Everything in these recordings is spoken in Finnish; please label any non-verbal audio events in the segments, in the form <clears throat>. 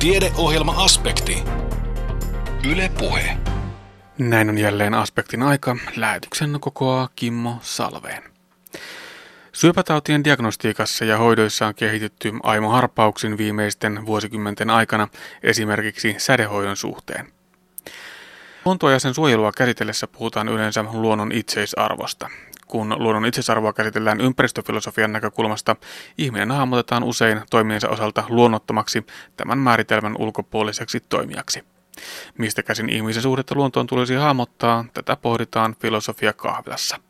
Tiedeohjelma-aspekti. Yle Puhe. Näin on jälleen aspektin aika. Lähetyksen kokoaa Kimmo Salveen. Syöpätautien diagnostiikassa ja hoidoissa on kehitetty aimo harppauksin viimeisten vuosikymmenten aikana esimerkiksi sädehoidon suhteen. Luontoa ja sen suojelua käsitellessä puhutaan yleensä luonnon itseisarvosta. Kun luonnon itseisarvoa käsitellään ympäristöfilosofian näkökulmasta, ihminen hahmotetaan usein toimiensa osalta luonnottomaksi tämän määritelmän ulkopuoliseksi toimijaksi. Mistä käsin ihmisen suhdetta luontoon tulisi hahmottaa, tätä pohditaan filosofia kahvilassa.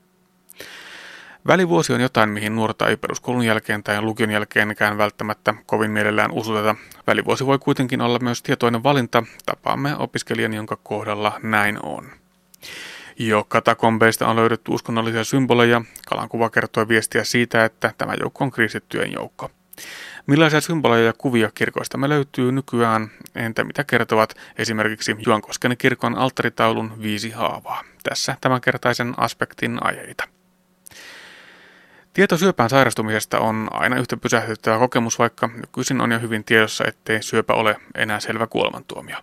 Välivuosi on jotain, mihin nuorta ei peruskoulun jälkeen tai lukion jälkeenkään välttämättä kovin mielellään usuteta. Välivuosi voi kuitenkin olla myös tietoinen valinta, tapaamme opiskelijan, jonka kohdalla näin on. Jo katakombeista on löydetty uskonnollisia symboleja. Kalan kuva kertoo viestiä siitä, että tämä joukko on kristittyjen joukko. Millaisia symboleja ja kuvia kirkoista me löytyy nykyään? Entä mitä kertovat esimerkiksi Juankosken kirkon alttaritaulun viisi haavaa? Tässä tämänkertaisen aspektin aiheita. Tieto syöpään sairastumisesta on aina yhtä pysähdyttävä kokemus, vaikka nykyisin on jo hyvin tiedossa, ettei syöpä ole enää selvä kuolemantuomio.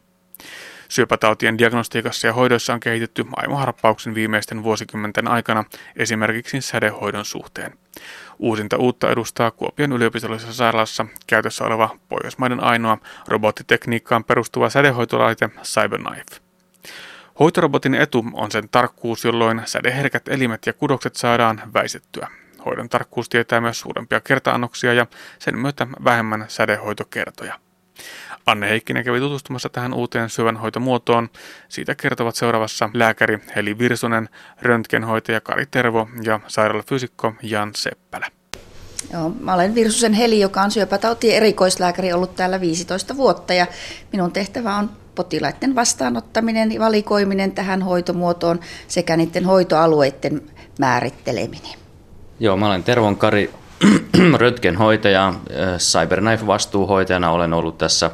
Syöpätautien diagnostiikassa ja hoidoissa on kehitetty aimoharppauksen viimeisten vuosikymmenten aikana esimerkiksi sädehoidon suhteen. Uusinta uutta edustaa Kuopion yliopistollisessa sairaalassa käytössä oleva Pohjoismaiden ainoa robottitekniikkaan perustuva sädehoitolaite CyberKnife. Hoitorobotin etu on sen tarkkuus, jolloin sädeherkät elimet ja kudokset saadaan väisettyä. Hoidon tarkkuus tietää myös suurempia kertaannoksia ja sen myötä vähemmän sädehoitokertoja. Anne Heikkinen kävi tutustumassa tähän uuteen syövänhoitomuotoon. Siitä kertovat seuraavassa lääkäri Heli Virsunen, röntgenhoitaja Kari Tervo ja sairaalafyysikko Jan Seppälä. Joo, mä olen Virsusen Heli, joka on syöpätautien erikoislääkäri ollut täällä 15 vuotta ja minun tehtävä on potilaiden vastaanottaminen ja valikoiminen tähän hoitomuotoon sekä niiden hoitoalueiden määritteleminen. Joo, mä olen Tervon Kari, <clears throat> röntgenhoitaja, CyberKnife-vastuuhoitajana olen ollut tässä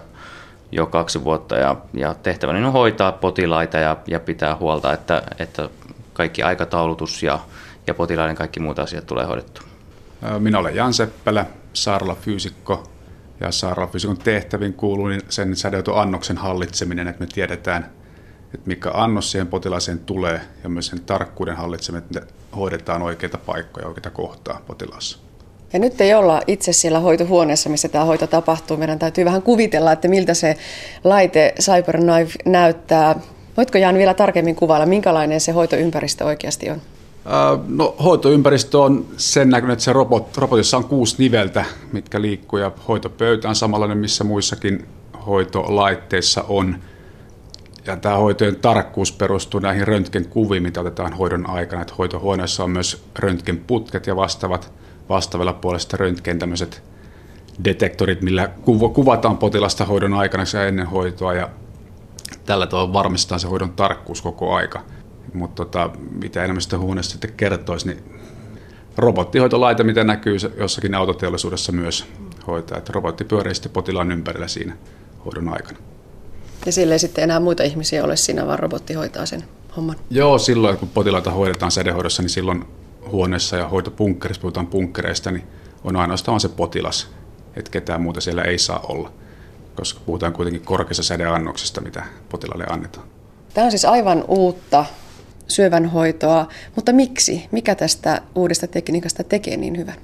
jo kaksi vuotta ja, ja tehtäväni on hoitaa potilaita ja, ja pitää huolta, että, että kaikki aikataulutus ja, ja potilaiden kaikki muut asiat tulee hoidettu. Minä olen Jan Seppälä, sairaalafyysikko ja sairaalafyysikon tehtäviin kuuluu niin sen sädeytoannoksen hallitseminen, että me tiedetään, että mikä annos siihen potilaaseen tulee ja myös sen tarkkuuden hallitseminen, että hoidetaan oikeita paikkoja, oikeita kohtaa potilaassa. Ja nyt ei olla itse siellä hoitohuoneessa, missä tämä hoito tapahtuu. Meidän täytyy vähän kuvitella, että miltä se laite CyberKnife näyttää. Voitko Jan vielä tarkemmin kuvailla, minkälainen se hoitoympäristö oikeasti on? No, hoitoympäristö on sen näköinen, että se robot, robotissa on kuusi niveltä, mitkä liikkuu ja hoitopöytä on samanlainen, missä muissakin hoitolaitteissa on. Ja tämä hoitojen tarkkuus perustuu näihin röntgenkuviin, mitä otetaan hoidon aikana. Että hoitohuoneessa on myös röntgenputket ja vastaavat vastaavalla puolesta röntgen tämmöiset detektorit, millä kuvataan potilasta hoidon aikana ja ennen hoitoa ja tällä tavalla varmistetaan se hoidon tarkkuus koko aika. Mutta tota, mitä enemmän sitä huoneesta sitten kertoisi, niin robottihoitolaite, mitä näkyy jossakin autoteollisuudessa myös hoitaa, että robotti pyörii sitten potilaan ympärillä siinä hoidon aikana. Ja sille ei sitten enää muita ihmisiä ole siinä, vaan robotti hoitaa sen homman? Joo, silloin kun potilaita hoidetaan sädehoidossa, niin silloin huoneessa ja hoitopunkkerissa, puhutaan punkkereista, niin on ainoastaan se potilas, että ketään muuta siellä ei saa olla, koska puhutaan kuitenkin korkeassa sädeannoksesta, mitä potilaalle annetaan. Tämä on siis aivan uutta syövänhoitoa, mutta miksi? Mikä tästä uudesta tekniikasta tekee niin hyvän?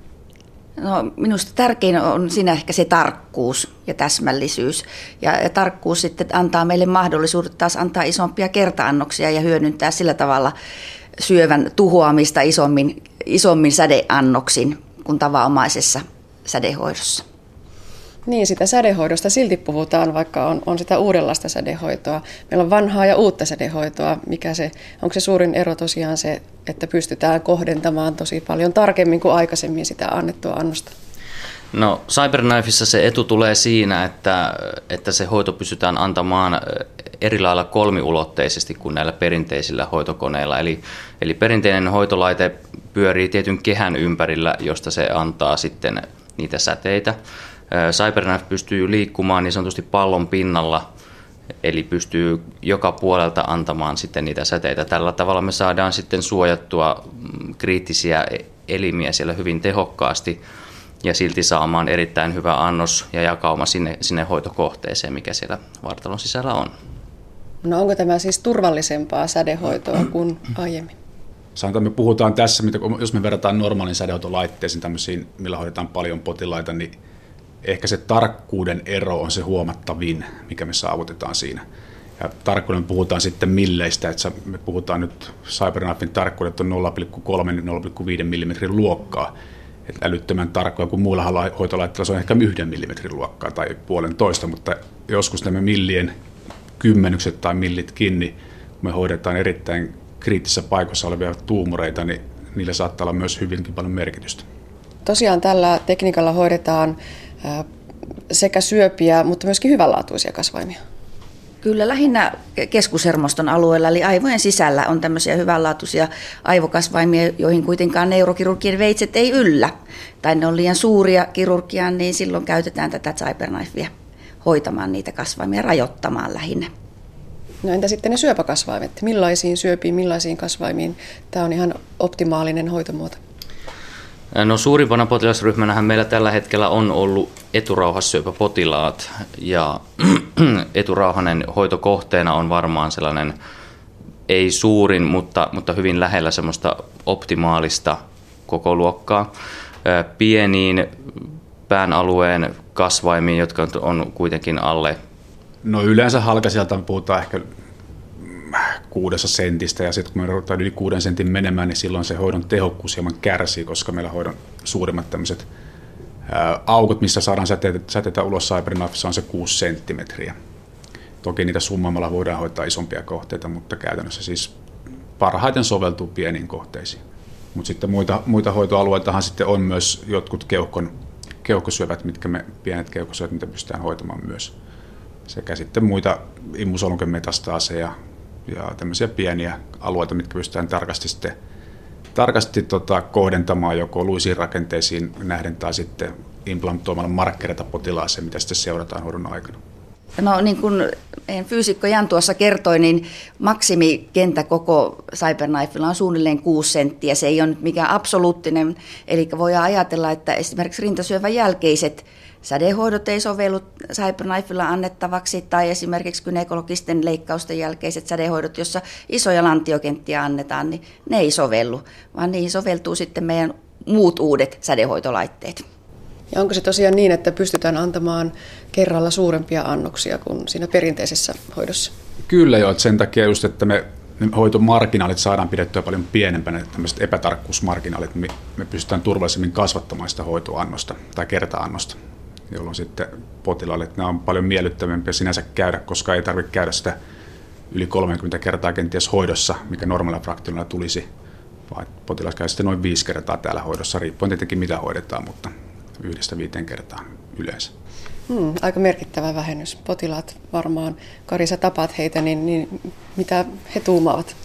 No, minusta tärkein on siinä ehkä se tarkkuus ja täsmällisyys. Ja, ja tarkkuus sitten antaa meille mahdollisuudet taas antaa isompia kertaannoksia ja hyödyntää sillä tavalla syövän tuhoamista isommin, isommin sädeannoksin kuin tavanomaisessa sädehoidossa. Niin, sitä sädehoidosta silti puhutaan, vaikka on, on sitä uudenlaista sädehoitoa. Meillä on vanhaa ja uutta sädehoitoa. Mikä se, onko se suurin ero tosiaan se, että pystytään kohdentamaan tosi paljon tarkemmin kuin aikaisemmin sitä annettua annosta? No CyberKnifeissa se etu tulee siinä, että, että se hoito pystytään antamaan eri lailla kolmiulotteisesti kuin näillä perinteisillä hoitokoneilla. Eli, eli perinteinen hoitolaite pyörii tietyn kehän ympärillä, josta se antaa sitten niitä säteitä. CyberKnife pystyy liikkumaan niin sanotusti pallon pinnalla, eli pystyy joka puolelta antamaan sitten niitä säteitä. Tällä tavalla me saadaan sitten suojattua mm, kriittisiä elimiä siellä hyvin tehokkaasti. ja silti saamaan erittäin hyvä annos ja jakauma sinne, sinne hoitokohteeseen, mikä siellä vartalon sisällä on. No onko tämä siis turvallisempaa sädehoitoa kuin aiemmin? Sanotaan, me puhutaan tässä, jos me verrataan normaalin sädehoitolaitteisiin, tämmöisiin, millä hoidetaan paljon potilaita, niin ehkä se tarkkuuden ero on se huomattavin, mikä me saavutetaan siinä. Ja tarkkuuden puhutaan sitten milleistä, että me puhutaan nyt CyberKnifein tarkkuudet on 0,3-0,5 mm luokkaa. Että älyttömän tarkkoja kuin muilla hoitolaitteilla se on ehkä yhden millimetrin luokkaa tai puolentoista, mutta joskus nämä millien kymmenykset tai millit kiinni, kun me hoidetaan erittäin kriittisessä paikassa olevia tuumureita, niin niillä saattaa olla myös hyvinkin paljon merkitystä. Tosiaan tällä tekniikalla hoidetaan sekä syöpiä, mutta myöskin hyvänlaatuisia kasvaimia. Kyllä lähinnä keskushermoston alueella, eli aivojen sisällä on tämmöisiä hyvänlaatuisia aivokasvaimia, joihin kuitenkaan neurokirurgien veitset ei yllä. Tai ne on liian suuria kirurgiaan, niin silloin käytetään tätä cyberknifea hoitamaan niitä kasvaimia, rajoittamaan lähinnä. No entä sitten ne syöpäkasvaimet? Millaisiin syöpiin, millaisiin kasvaimiin tämä on ihan optimaalinen hoitomuoto? No suurimpana potilasryhmänähän meillä tällä hetkellä on ollut eturauhassyöpäpotilaat ja <clears throat> eturauhanen hoitokohteena on varmaan sellainen ei suurin, mutta, mutta hyvin lähellä semmoista optimaalista koko luokkaa. Pieniin pään alueen kasvaimiin, jotka on kuitenkin alle No yleensä halkasijalta puhutaan ehkä kuudessa sentistä ja sitten kun me ruvetaan yli kuuden sentin menemään, niin silloin se hoidon tehokkuus hieman kärsii, koska meillä hoidon suurimmat tämmöiset aukot, missä saadaan säteitä, säteitä ulos Cybernafissa on se 6 senttimetriä. Toki niitä summaamalla voidaan hoitaa isompia kohteita, mutta käytännössä siis parhaiten soveltuu pieniin kohteisiin. Mutta sitten muita, muita hoitoalueitahan sitten on myös jotkut keuhkon, keuhkosyövät, mitkä me, pienet keuhkosyövät, mitä pystytään hoitamaan myös sekä sitten muita immusolukemetastaseja ja tämmöisiä pieniä alueita, mitkä pystytään tarkasti sitten tarkasti tota, kohdentamaan joko luisiin rakenteisiin nähden tai sitten implantoimalla markkereita potilaaseen, mitä sitten seurataan hoidon aikana. No niin kuin fyysikko Jan tuossa kertoi, niin maksimikenttä koko Cyberknifella on suunnilleen 6 senttiä. Se ei ole nyt mikään absoluuttinen, eli voidaan ajatella, että esimerkiksi rintasyövän jälkeiset sädehoidot ei sovellu Cyberknifella annettavaksi tai esimerkiksi gynekologisten leikkausten jälkeiset sädehoidot, jossa isoja lantiokenttiä annetaan, niin ne ei sovellu, vaan niihin soveltuu sitten meidän muut uudet sädehoitolaitteet. Ja onko se tosiaan niin, että pystytään antamaan kerralla suurempia annoksia kuin siinä perinteisessä hoidossa? Kyllä joo, että sen takia just, että me hoitomarginaalit saadaan pidettyä paljon pienempänä, tämmöiset epätarkkuusmarginaalit, me, me pystytään turvallisemmin kasvattamaan sitä hoitoannosta tai kertaannosta jolloin sitten potilaalle että nämä on paljon miellyttävämpiä sinänsä käydä, koska ei tarvitse käydä sitä yli 30 kertaa kenties hoidossa, mikä normaalilla fraktionilla tulisi, vaan potilas käy sitten noin viisi kertaa täällä hoidossa, riippuen tietenkin mitä hoidetaan, mutta yhdestä viiteen kertaa yleensä. Hmm, aika merkittävä vähennys. Potilaat varmaan, Karisa tapaat heitä, niin, niin mitä he tuumaavat?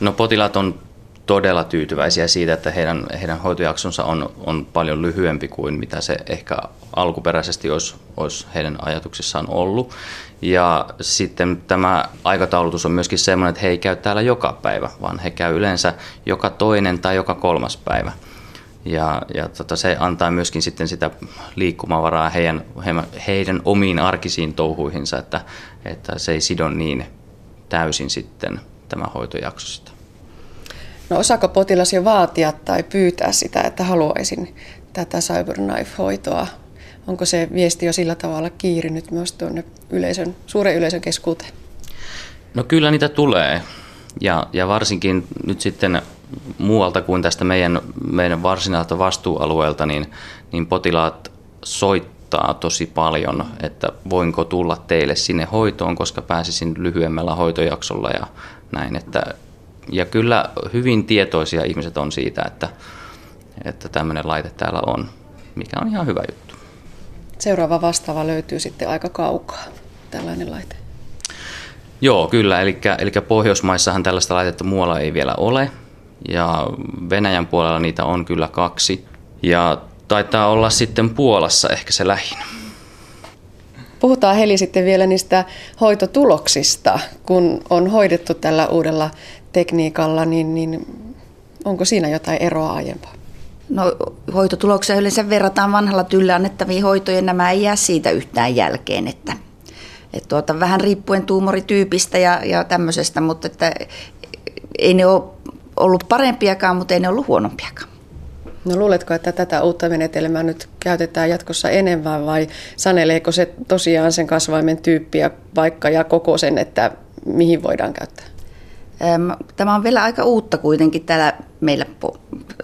No potilaat on todella tyytyväisiä siitä, että heidän, heidän hoitojaksonsa on, on paljon lyhyempi kuin mitä se ehkä alkuperäisesti olisi, olisi heidän ajatuksissaan ollut. Ja sitten tämä aikataulutus on myöskin sellainen, että he ei käy täällä joka päivä, vaan he käy yleensä joka toinen tai joka kolmas päivä. Ja, ja tota, se antaa myöskin sitten sitä liikkumavaraa heidän, heidän omiin arkisiin touhuihinsa, että, että se ei sido niin täysin sitten tämä hoitojakso sitä. No osaako potilas jo vaatia tai pyytää sitä, että haluaisin tätä CyberKnife-hoitoa? Onko se viesti jo sillä tavalla kiirinyt myös tuonne yleisön, suuren yleisön keskuuteen? No kyllä niitä tulee. Ja, ja varsinkin nyt sitten muualta kuin tästä meidän, meidän varsinaiselta vastuualueelta, niin, niin potilaat soittaa tosi paljon, että voinko tulla teille sinne hoitoon, koska pääsisin lyhyemmällä hoitojaksolla ja näin. Että ja kyllä hyvin tietoisia ihmiset on siitä, että, että tämmöinen laite täällä on, mikä on ihan hyvä juttu. Seuraava vastaava löytyy sitten aika kaukaa, tällainen laite. Joo, kyllä. Eli, eli Pohjoismaissahan tällaista laitetta muualla ei vielä ole. Ja Venäjän puolella niitä on kyllä kaksi. Ja taitaa olla sitten Puolassa ehkä se lähin. Puhutaan Heli sitten vielä niistä hoitotuloksista, kun on hoidettu tällä uudella tekniikalla, niin, niin onko siinä jotain eroa aiempaa? No hoitotuloksia yleensä verrataan vanhalla tyllä annettaviin hoitojen, nämä ei jää siitä yhtään jälkeen, että, että tuota, vähän riippuen tuumorityypistä ja, ja tämmöisestä, mutta että ei ne ole ollut parempiakaan, mutta ei ne ollut huonompiakaan. No luuletko, että tätä uutta menetelmää nyt käytetään jatkossa enemmän vai saneleeko se tosiaan sen kasvaimen tyyppiä, vaikka ja koko sen, että mihin voidaan käyttää? Tämä on vielä aika uutta kuitenkin täällä meillä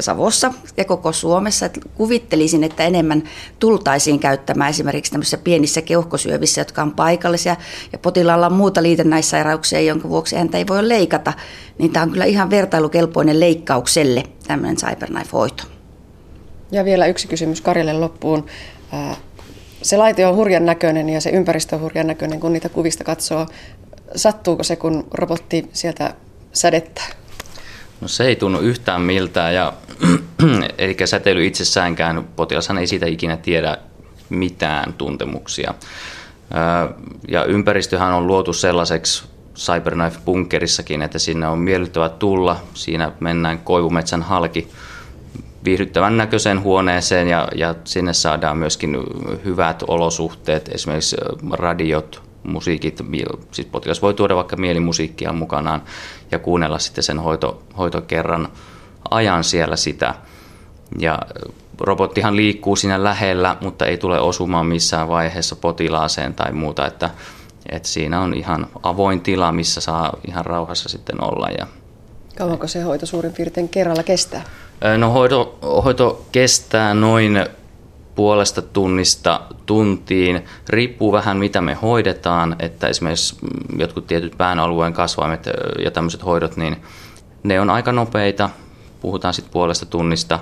Savossa ja koko Suomessa. Että kuvittelisin, että enemmän tultaisiin käyttämään esimerkiksi tämmöisissä pienissä keuhkosyövissä, jotka on paikallisia ja potilaalla on muuta liitännäissairauksia, jonka vuoksi häntä ei voi leikata. Niin tämä on kyllä ihan vertailukelpoinen leikkaukselle tämmöinen CyberKnife-hoito. Ja vielä yksi kysymys Karille loppuun. Se laite on hurjan näköinen ja se ympäristö on hurjan näköinen, kun niitä kuvista katsoo. Sattuuko se, kun robotti sieltä sädettää? No se ei tunnu yhtään miltään, ja, <clears throat> eli säteily itsessäänkään, potilashan ei siitä ikinä tiedä mitään tuntemuksia. Ja ympäristöhän on luotu sellaiseksi Cyberknife-bunkerissakin, että sinne on miellyttävä tulla. Siinä mennään koivumetsän halki viihdyttävän näköiseen huoneeseen ja, ja sinne saadaan myöskin hyvät olosuhteet, esimerkiksi radiot, musiikit, siis potilas voi tuoda vaikka mielimusiikkia mukanaan ja kuunnella sitten sen hoito, hoitokerran ajan siellä sitä. Ja robottihan liikkuu siinä lähellä, mutta ei tule osumaan missään vaiheessa potilaaseen tai muuta, että, että siinä on ihan avoin tila, missä saa ihan rauhassa sitten olla. Ja Kauanko se hoito suurin piirtein kerralla kestää? No hoito, hoito kestää noin puolesta tunnista tuntiin. Riippuu vähän mitä me hoidetaan, että esimerkiksi jotkut tietyt pään alueen kasvaimet ja tämmöiset hoidot, niin ne on aika nopeita, puhutaan sitten puolesta tunnista.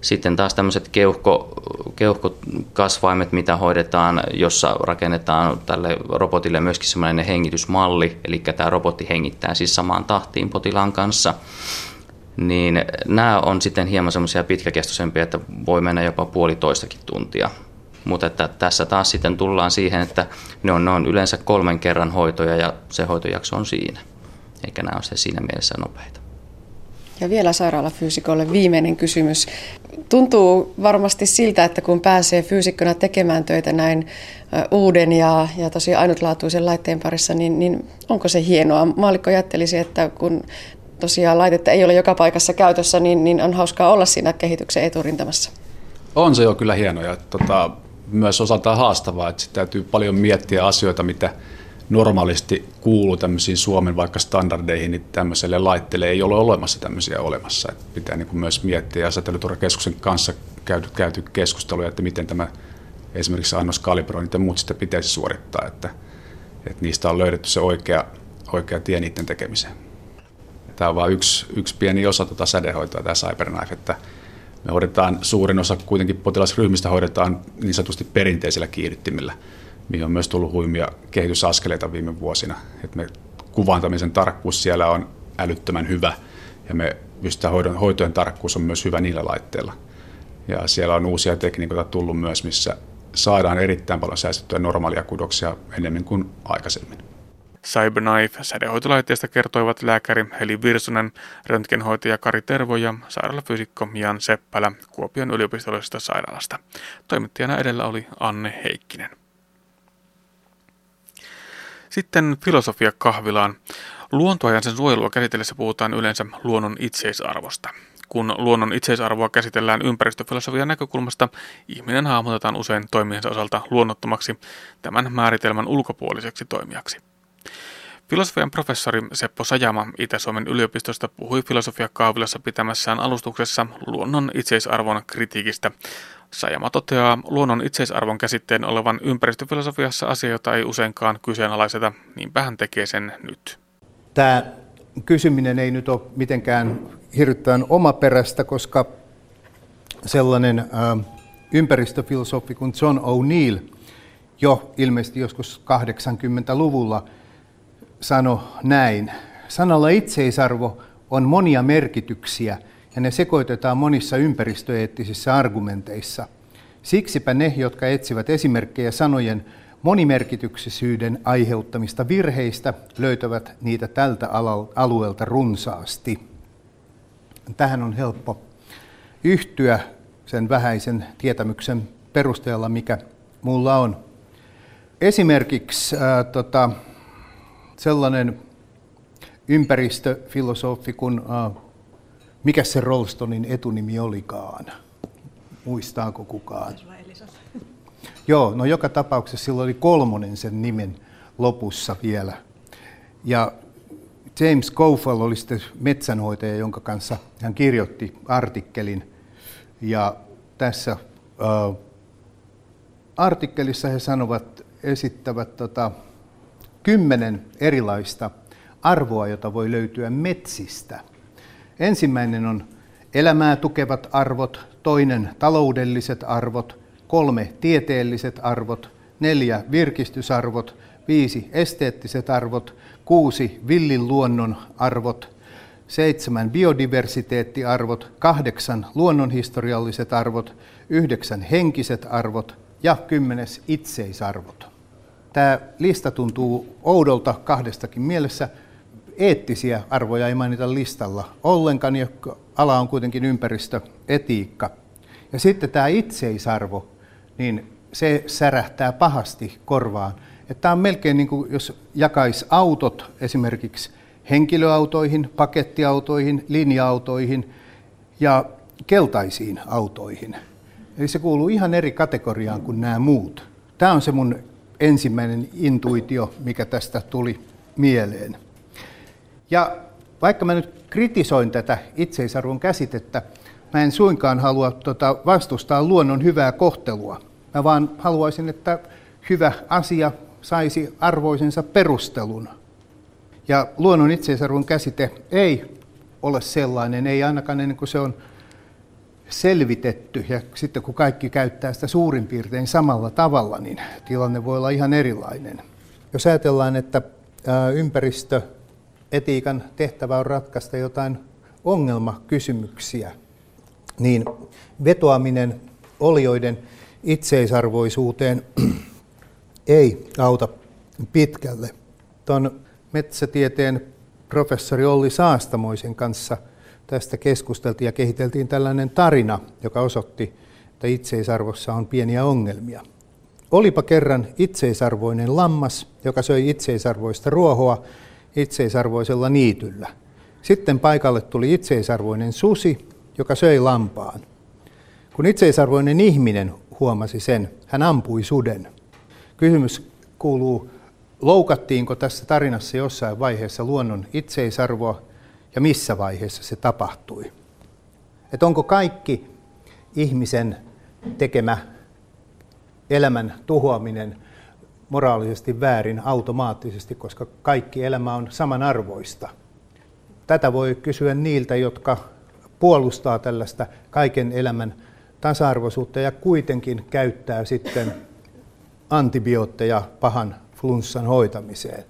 Sitten taas tämmöiset keuhko, keuhkokasvaimet, mitä hoidetaan, jossa rakennetaan tälle robotille myöskin semmoinen hengitysmalli, eli tämä robotti hengittää siis samaan tahtiin potilaan kanssa niin nämä on sitten hieman semmoisia pitkäkestoisempia, että voi mennä jopa puolitoistakin tuntia. Mutta että tässä taas sitten tullaan siihen, että ne on, ne on yleensä kolmen kerran hoitoja ja se hoitojakso on siinä. Eikä nämä ole siinä mielessä nopeita. Ja vielä sairaalafyysikolle viimeinen kysymys. Tuntuu varmasti siltä, että kun pääsee fyysikkona tekemään töitä näin uuden ja, ja tosi ainutlaatuisen laitteen parissa, niin, niin onko se hienoa? Maalikko ajattelisi, että kun tosiaan laitetta ei ole joka paikassa käytössä, niin, niin on hauskaa olla siinä kehityksen eturintamassa. On se jo kyllä hieno ja tota, myös osaltaan haastavaa, että täytyy paljon miettiä asioita, mitä normaalisti kuuluu tämmöisiin Suomen vaikka standardeihin, niin tämmöiselle laitteelle ei ole olemassa tämmöisiä olemassa. Että pitää niin kuin myös miettiä ja säteilyturvakeskuksen kanssa käyty, käyty keskusteluja, että miten tämä esimerkiksi annoskalibroinnit ja muut sitten pitäisi suorittaa, että, että niistä on löydetty se oikea, oikea tie niiden tekemiseen. Tämä on vain yksi, yksi pieni osa tuota sädehoitoa, tämä CyberKnife, että me hoidetaan, suurin osa kuitenkin potilasryhmistä hoidetaan niin sanotusti perinteisillä kiihdyttimillä, mihin on myös tullut huimia kehitysaskeleita viime vuosina. Että me kuvantamisen tarkkuus siellä on älyttömän hyvä ja me pystytään hoidon, hoitojen tarkkuus on myös hyvä niillä laitteilla. Ja siellä on uusia tekniikoita tullut myös, missä saadaan erittäin paljon säästettyä normaalia kudoksia enemmän kuin aikaisemmin. Cyberknife sädehoitolaitteesta kertoivat lääkäri Heli Virsunen, röntgenhoitaja Kari Tervo ja sairaalafyysikko Jan Seppälä Kuopion yliopistollisesta sairaalasta. Toimittajana edellä oli Anne Heikkinen. Sitten filosofia kahvilaan. Luontoa ja sen suojelua käsitellessä puhutaan yleensä luonnon itseisarvosta. Kun luonnon itseisarvoa käsitellään ympäristöfilosofian näkökulmasta, ihminen hahmotetaan usein toimiensa osalta luonnottomaksi tämän määritelmän ulkopuoliseksi toimijaksi. Filosofian professori Seppo Sajama Itä-Suomen yliopistosta puhui filosofia Kaavilassa pitämässään alustuksessa luonnon itseisarvon kritiikistä. Sajama toteaa luonnon itseisarvon käsitteen olevan ympäristöfilosofiassa asia, jota ei useinkaan kyseenalaiseta, niinpä hän tekee sen nyt. Tämä kysyminen ei nyt ole mitenkään hirvittävän omaperäistä, koska sellainen ympäristöfilosofi kuin John O'Neill jo ilmeisesti joskus 80-luvulla – sanoi näin. Sanalla itseisarvo on monia merkityksiä ja ne sekoitetaan monissa ympäristöeettisissä argumenteissa. Siksipä ne, jotka etsivät esimerkkejä sanojen monimerkityksisyyden aiheuttamista virheistä, löytävät niitä tältä alueelta runsaasti. Tähän on helppo yhtyä, sen vähäisen tietämyksen perusteella, mikä mulla on. Esimerkiksi ää, tota, sellainen ympäristöfilosofi kuin, ää, mikä se Rolstonin etunimi olikaan? Muistaako kukaan? <laughs> Joo, no joka tapauksessa sillä oli kolmonen sen nimen lopussa vielä. Ja James Kofel oli sitten metsänhoitaja, jonka kanssa hän kirjoitti artikkelin. Ja tässä äh, artikkelissa he sanovat, esittävät tota, kymmenen erilaista arvoa, jota voi löytyä metsistä. Ensimmäinen on elämää tukevat arvot, toinen taloudelliset arvot, kolme tieteelliset arvot, neljä virkistysarvot, viisi esteettiset arvot, kuusi villin luonnon arvot, seitsemän biodiversiteettiarvot, kahdeksan luonnonhistorialliset arvot, yhdeksän henkiset arvot ja kymmenes itseisarvot. Tämä lista tuntuu oudolta kahdestakin mielessä. Eettisiä arvoja ei mainita listalla ollenkaan, ja ala on kuitenkin ympäristöetiikka. Ja sitten tämä itseisarvo, niin se särähtää pahasti korvaan. Tämä on melkein niin kuin jos jakaisi autot esimerkiksi henkilöautoihin, pakettiautoihin, linja-autoihin ja keltaisiin autoihin. Eli se kuuluu ihan eri kategoriaan kuin nämä muut. Tämä on se mun ensimmäinen intuitio, mikä tästä tuli mieleen. Ja vaikka mä nyt kritisoin tätä itseisarvon käsitettä, mä en suinkaan halua tota, vastustaa luonnon hyvää kohtelua. Mä vaan haluaisin, että hyvä asia saisi arvoisensa perustelun. Ja luonnon itseisarvon käsite ei ole sellainen, ei ainakaan ennen kuin se on selvitetty ja sitten kun kaikki käyttää sitä suurin piirtein samalla tavalla, niin tilanne voi olla ihan erilainen. Jos ajatellaan, että ympäristöetiikan tehtävä on ratkaista jotain ongelmakysymyksiä, niin vetoaminen olioiden itseisarvoisuuteen <clears throat> ei auta pitkälle. Tuon metsätieteen professori Olli Saastamoisen kanssa tästä keskusteltiin ja kehiteltiin tällainen tarina, joka osoitti, että itseisarvossa on pieniä ongelmia. Olipa kerran itseisarvoinen lammas, joka söi itseisarvoista ruohoa itseisarvoisella niityllä. Sitten paikalle tuli itseisarvoinen susi, joka söi lampaan. Kun itseisarvoinen ihminen huomasi sen, hän ampui suden. Kysymys kuuluu, loukattiinko tässä tarinassa jossain vaiheessa luonnon itseisarvoa ja missä vaiheessa se tapahtui? Et onko kaikki ihmisen tekemä elämän tuhoaminen moraalisesti väärin automaattisesti, koska kaikki elämä on samanarvoista? Tätä voi kysyä niiltä, jotka puolustaa tällaista kaiken elämän tasa-arvoisuutta ja kuitenkin käyttää sitten antibiootteja pahan flunssan hoitamiseen,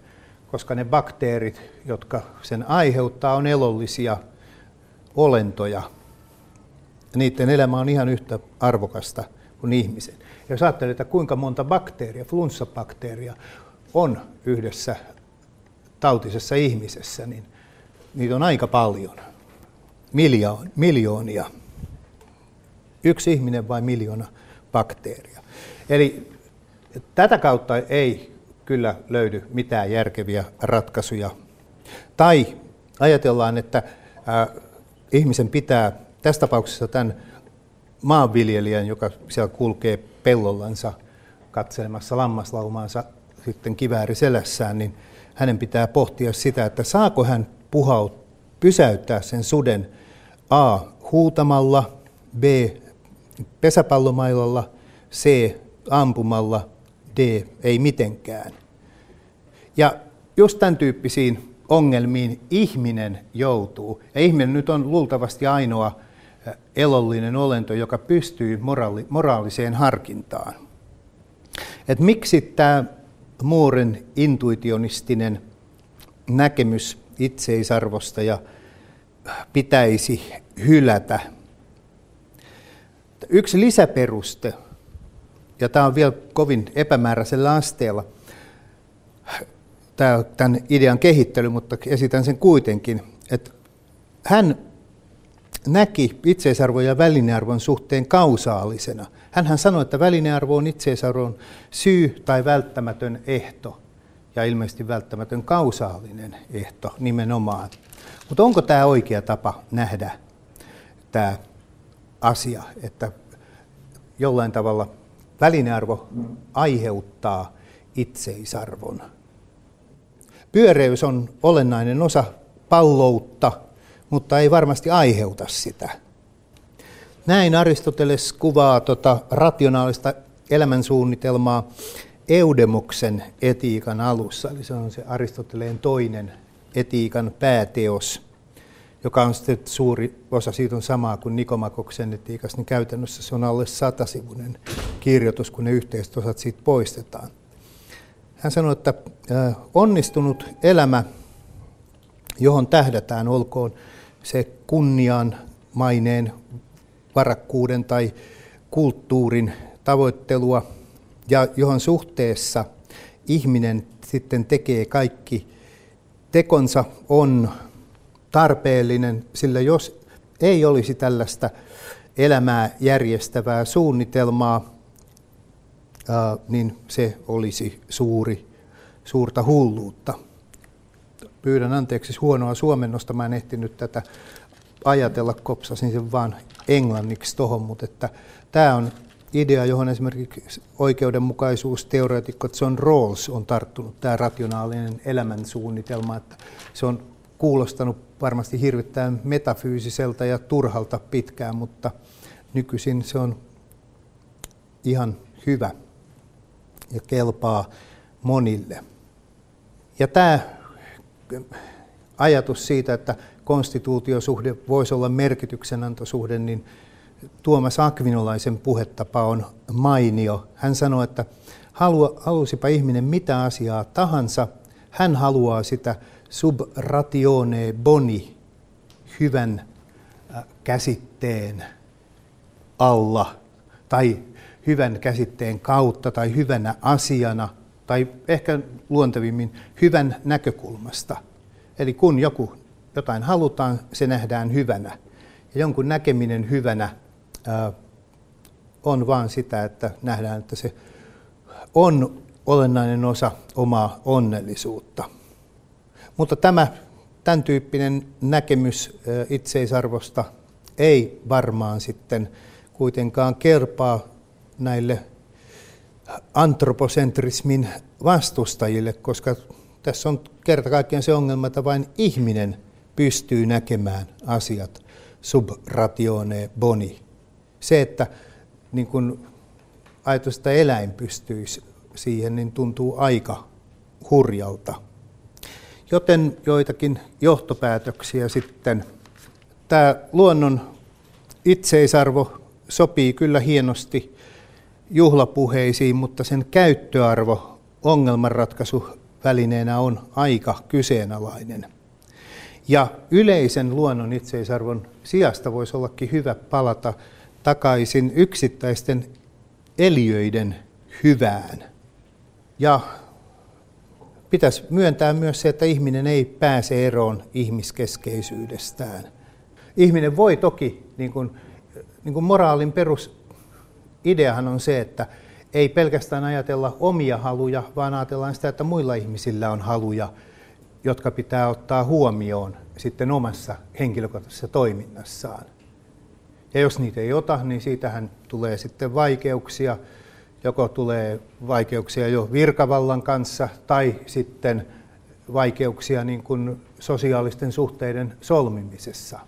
koska ne bakteerit, jotka sen aiheuttaa, on elollisia olentoja. Niiden elämä on ihan yhtä arvokasta kuin ihmisen. Ja jos ajattelee, että kuinka monta bakteeria, flunssabakteeria on yhdessä tautisessa ihmisessä, niin niitä on aika paljon. Miljoonia. Yksi ihminen vai miljoona bakteeria. Eli tätä kautta ei kyllä löydy mitään järkeviä ratkaisuja. Tai ajatellaan, että ihmisen pitää tässä tapauksessa tämän maanviljelijän, joka siellä kulkee pellollansa katselemassa lammaslaumaansa sitten kivääri selässään, niin hänen pitää pohtia sitä, että saako hän puhaut, pysäyttää sen suden A. huutamalla, B. pesäpallomailalla, C. ampumalla D ei mitenkään. Ja just tämän tyyppisiin ongelmiin ihminen joutuu. Ja ihminen nyt on luultavasti ainoa elollinen olento, joka pystyy moraali, moraaliseen harkintaan. Et miksi tämä Mooren intuitionistinen näkemys itseisarvosta ja pitäisi hylätä. Yksi lisäperuste ja tämä on vielä kovin epämääräisellä asteella, tämä, tämän idean kehittely, mutta esitän sen kuitenkin, että hän näki itseisarvon ja välinearvon suhteen kausaalisena. Hänhän sanoi, että välinearvo on itseisarvon syy tai välttämätön ehto ja ilmeisesti välttämätön kausaalinen ehto nimenomaan. Mutta onko tämä oikea tapa nähdä tämä asia, että jollain tavalla välinearvo aiheuttaa itseisarvon? Pyöreys on olennainen osa palloutta, mutta ei varmasti aiheuta sitä. Näin Aristoteles kuvaa tota rationaalista elämänsuunnitelmaa Eudemoksen etiikan alussa, eli se on se Aristoteleen toinen etiikan pääteos, joka on sitten suuri osa siitä on samaa kuin Nikomakoksen etiikassa, niin käytännössä se on alle satasivuinen kirjoitus, kun ne yhteiset osat siitä poistetaan. Hän sanoi, että onnistunut elämä, johon tähdätään, olkoon se kunnian, maineen, varakkuuden tai kulttuurin tavoittelua, ja johon suhteessa ihminen sitten tekee kaikki tekonsa on tarpeellinen, sillä jos ei olisi tällaista elämää järjestävää suunnitelmaa, niin se olisi suuri, suurta hulluutta. Pyydän anteeksi huonoa suomennosta, mä en ehtinyt tätä ajatella, kopsasin sen vaan englanniksi tuohon, mutta että tämä on idea, johon esimerkiksi oikeudenmukaisuusteoreetikko John Rawls on tarttunut, tämä rationaalinen elämänsuunnitelma, että se on kuulostanut varmasti hirvittävän metafyysiseltä ja turhalta pitkään, mutta nykyisin se on ihan hyvä ja kelpaa monille. Ja tämä ajatus siitä, että konstituutiosuhde voisi olla merkityksenantosuhde, niin Tuomas Akvinolaisen puhetapa on mainio. Hän sanoi, että halusipa ihminen mitä asiaa tahansa, hän haluaa sitä sub ratione boni, hyvän käsitteen alla, tai hyvän käsitteen kautta, tai hyvänä asiana, tai ehkä luontevimmin hyvän näkökulmasta. Eli kun joku, jotain halutaan, se nähdään hyvänä. Ja jonkun näkeminen hyvänä on vaan sitä, että nähdään, että se on olennainen osa omaa onnellisuutta. Mutta tämä tämän tyyppinen näkemys itseisarvosta ei varmaan sitten kuitenkaan kerpaa näille antroposentrismin vastustajille, koska tässä on kerta kaikkiaan se ongelma, että vain ihminen pystyy näkemään asiat sub ratione boni se, että niin kun ajatus, että eläin pystyisi siihen, niin tuntuu aika hurjalta. Joten joitakin johtopäätöksiä sitten. Tämä luonnon itseisarvo sopii kyllä hienosti juhlapuheisiin, mutta sen käyttöarvo ongelmanratkaisuvälineenä on aika kyseenalainen. Ja yleisen luonnon itseisarvon sijasta voisi ollakin hyvä palata takaisin yksittäisten eliöiden hyvään. Ja pitäisi myöntää myös se, että ihminen ei pääse eroon ihmiskeskeisyydestään. Ihminen voi toki, niin kuin, niin kuin moraalin perusideahan on se, että ei pelkästään ajatella omia haluja, vaan ajatellaan sitä, että muilla ihmisillä on haluja, jotka pitää ottaa huomioon sitten omassa henkilökohtaisessa toiminnassaan. Ja jos niitä ei ota, niin siitähän tulee sitten vaikeuksia. Joko tulee vaikeuksia jo virkavallan kanssa tai sitten vaikeuksia niin kuin sosiaalisten suhteiden solmimisessa.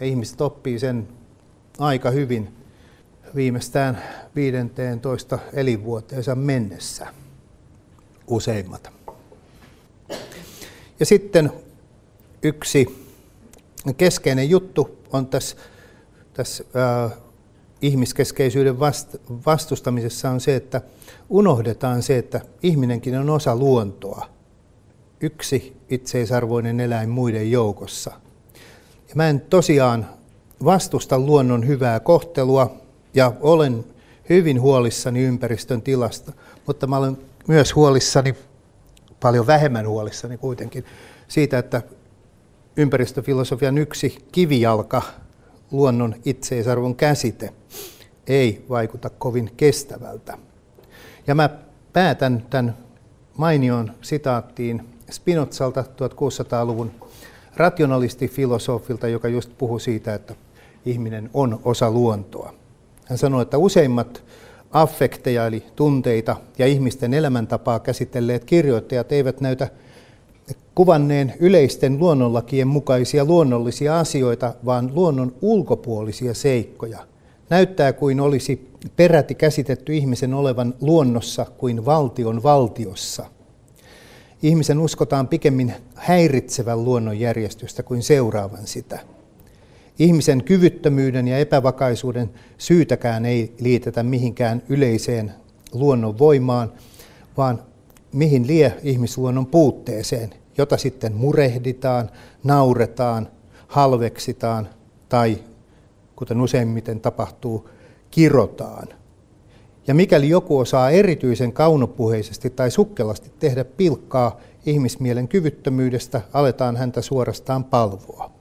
Ja ihmiset oppii sen aika hyvin viimeistään 15 elinvuoteensa mennessä, useimmat. Ja sitten yksi keskeinen juttu on tässä tässä äh, ihmiskeskeisyyden vast, vastustamisessa on se, että unohdetaan se, että ihminenkin on osa luontoa. Yksi itseisarvoinen eläin muiden joukossa. Ja mä en tosiaan vastusta luonnon hyvää kohtelua ja olen hyvin huolissani ympäristön tilasta, mutta mä olen myös huolissani, paljon vähemmän huolissani kuitenkin, siitä, että ympäristöfilosofian yksi kivijalka luonnon itseisarvon käsite ei vaikuta kovin kestävältä. Ja mä päätän tämän mainion sitaattiin Spinozalta 1600-luvun rationalistifilosofilta, joka just puhui siitä, että ihminen on osa luontoa. Hän sanoi, että useimmat affekteja eli tunteita ja ihmisten elämäntapaa käsitelleet kirjoittajat eivät näytä kuvanneen yleisten luonnonlakien mukaisia luonnollisia asioita, vaan luonnon ulkopuolisia seikkoja. Näyttää kuin olisi peräti käsitetty ihmisen olevan luonnossa kuin valtion valtiossa. Ihmisen uskotaan pikemmin häiritsevän luonnonjärjestystä kuin seuraavan sitä. Ihmisen kyvyttömyyden ja epävakaisuuden syytäkään ei liitetä mihinkään yleiseen luonnon voimaan, vaan mihin lie ihmisluonnon puutteeseen, jota sitten murehditaan, nauretaan, halveksitaan tai, kuten useimmiten tapahtuu, kirotaan. Ja mikäli joku osaa erityisen kaunopuheisesti tai sukkelasti tehdä pilkkaa ihmismielen kyvyttömyydestä, aletaan häntä suorastaan palvoa.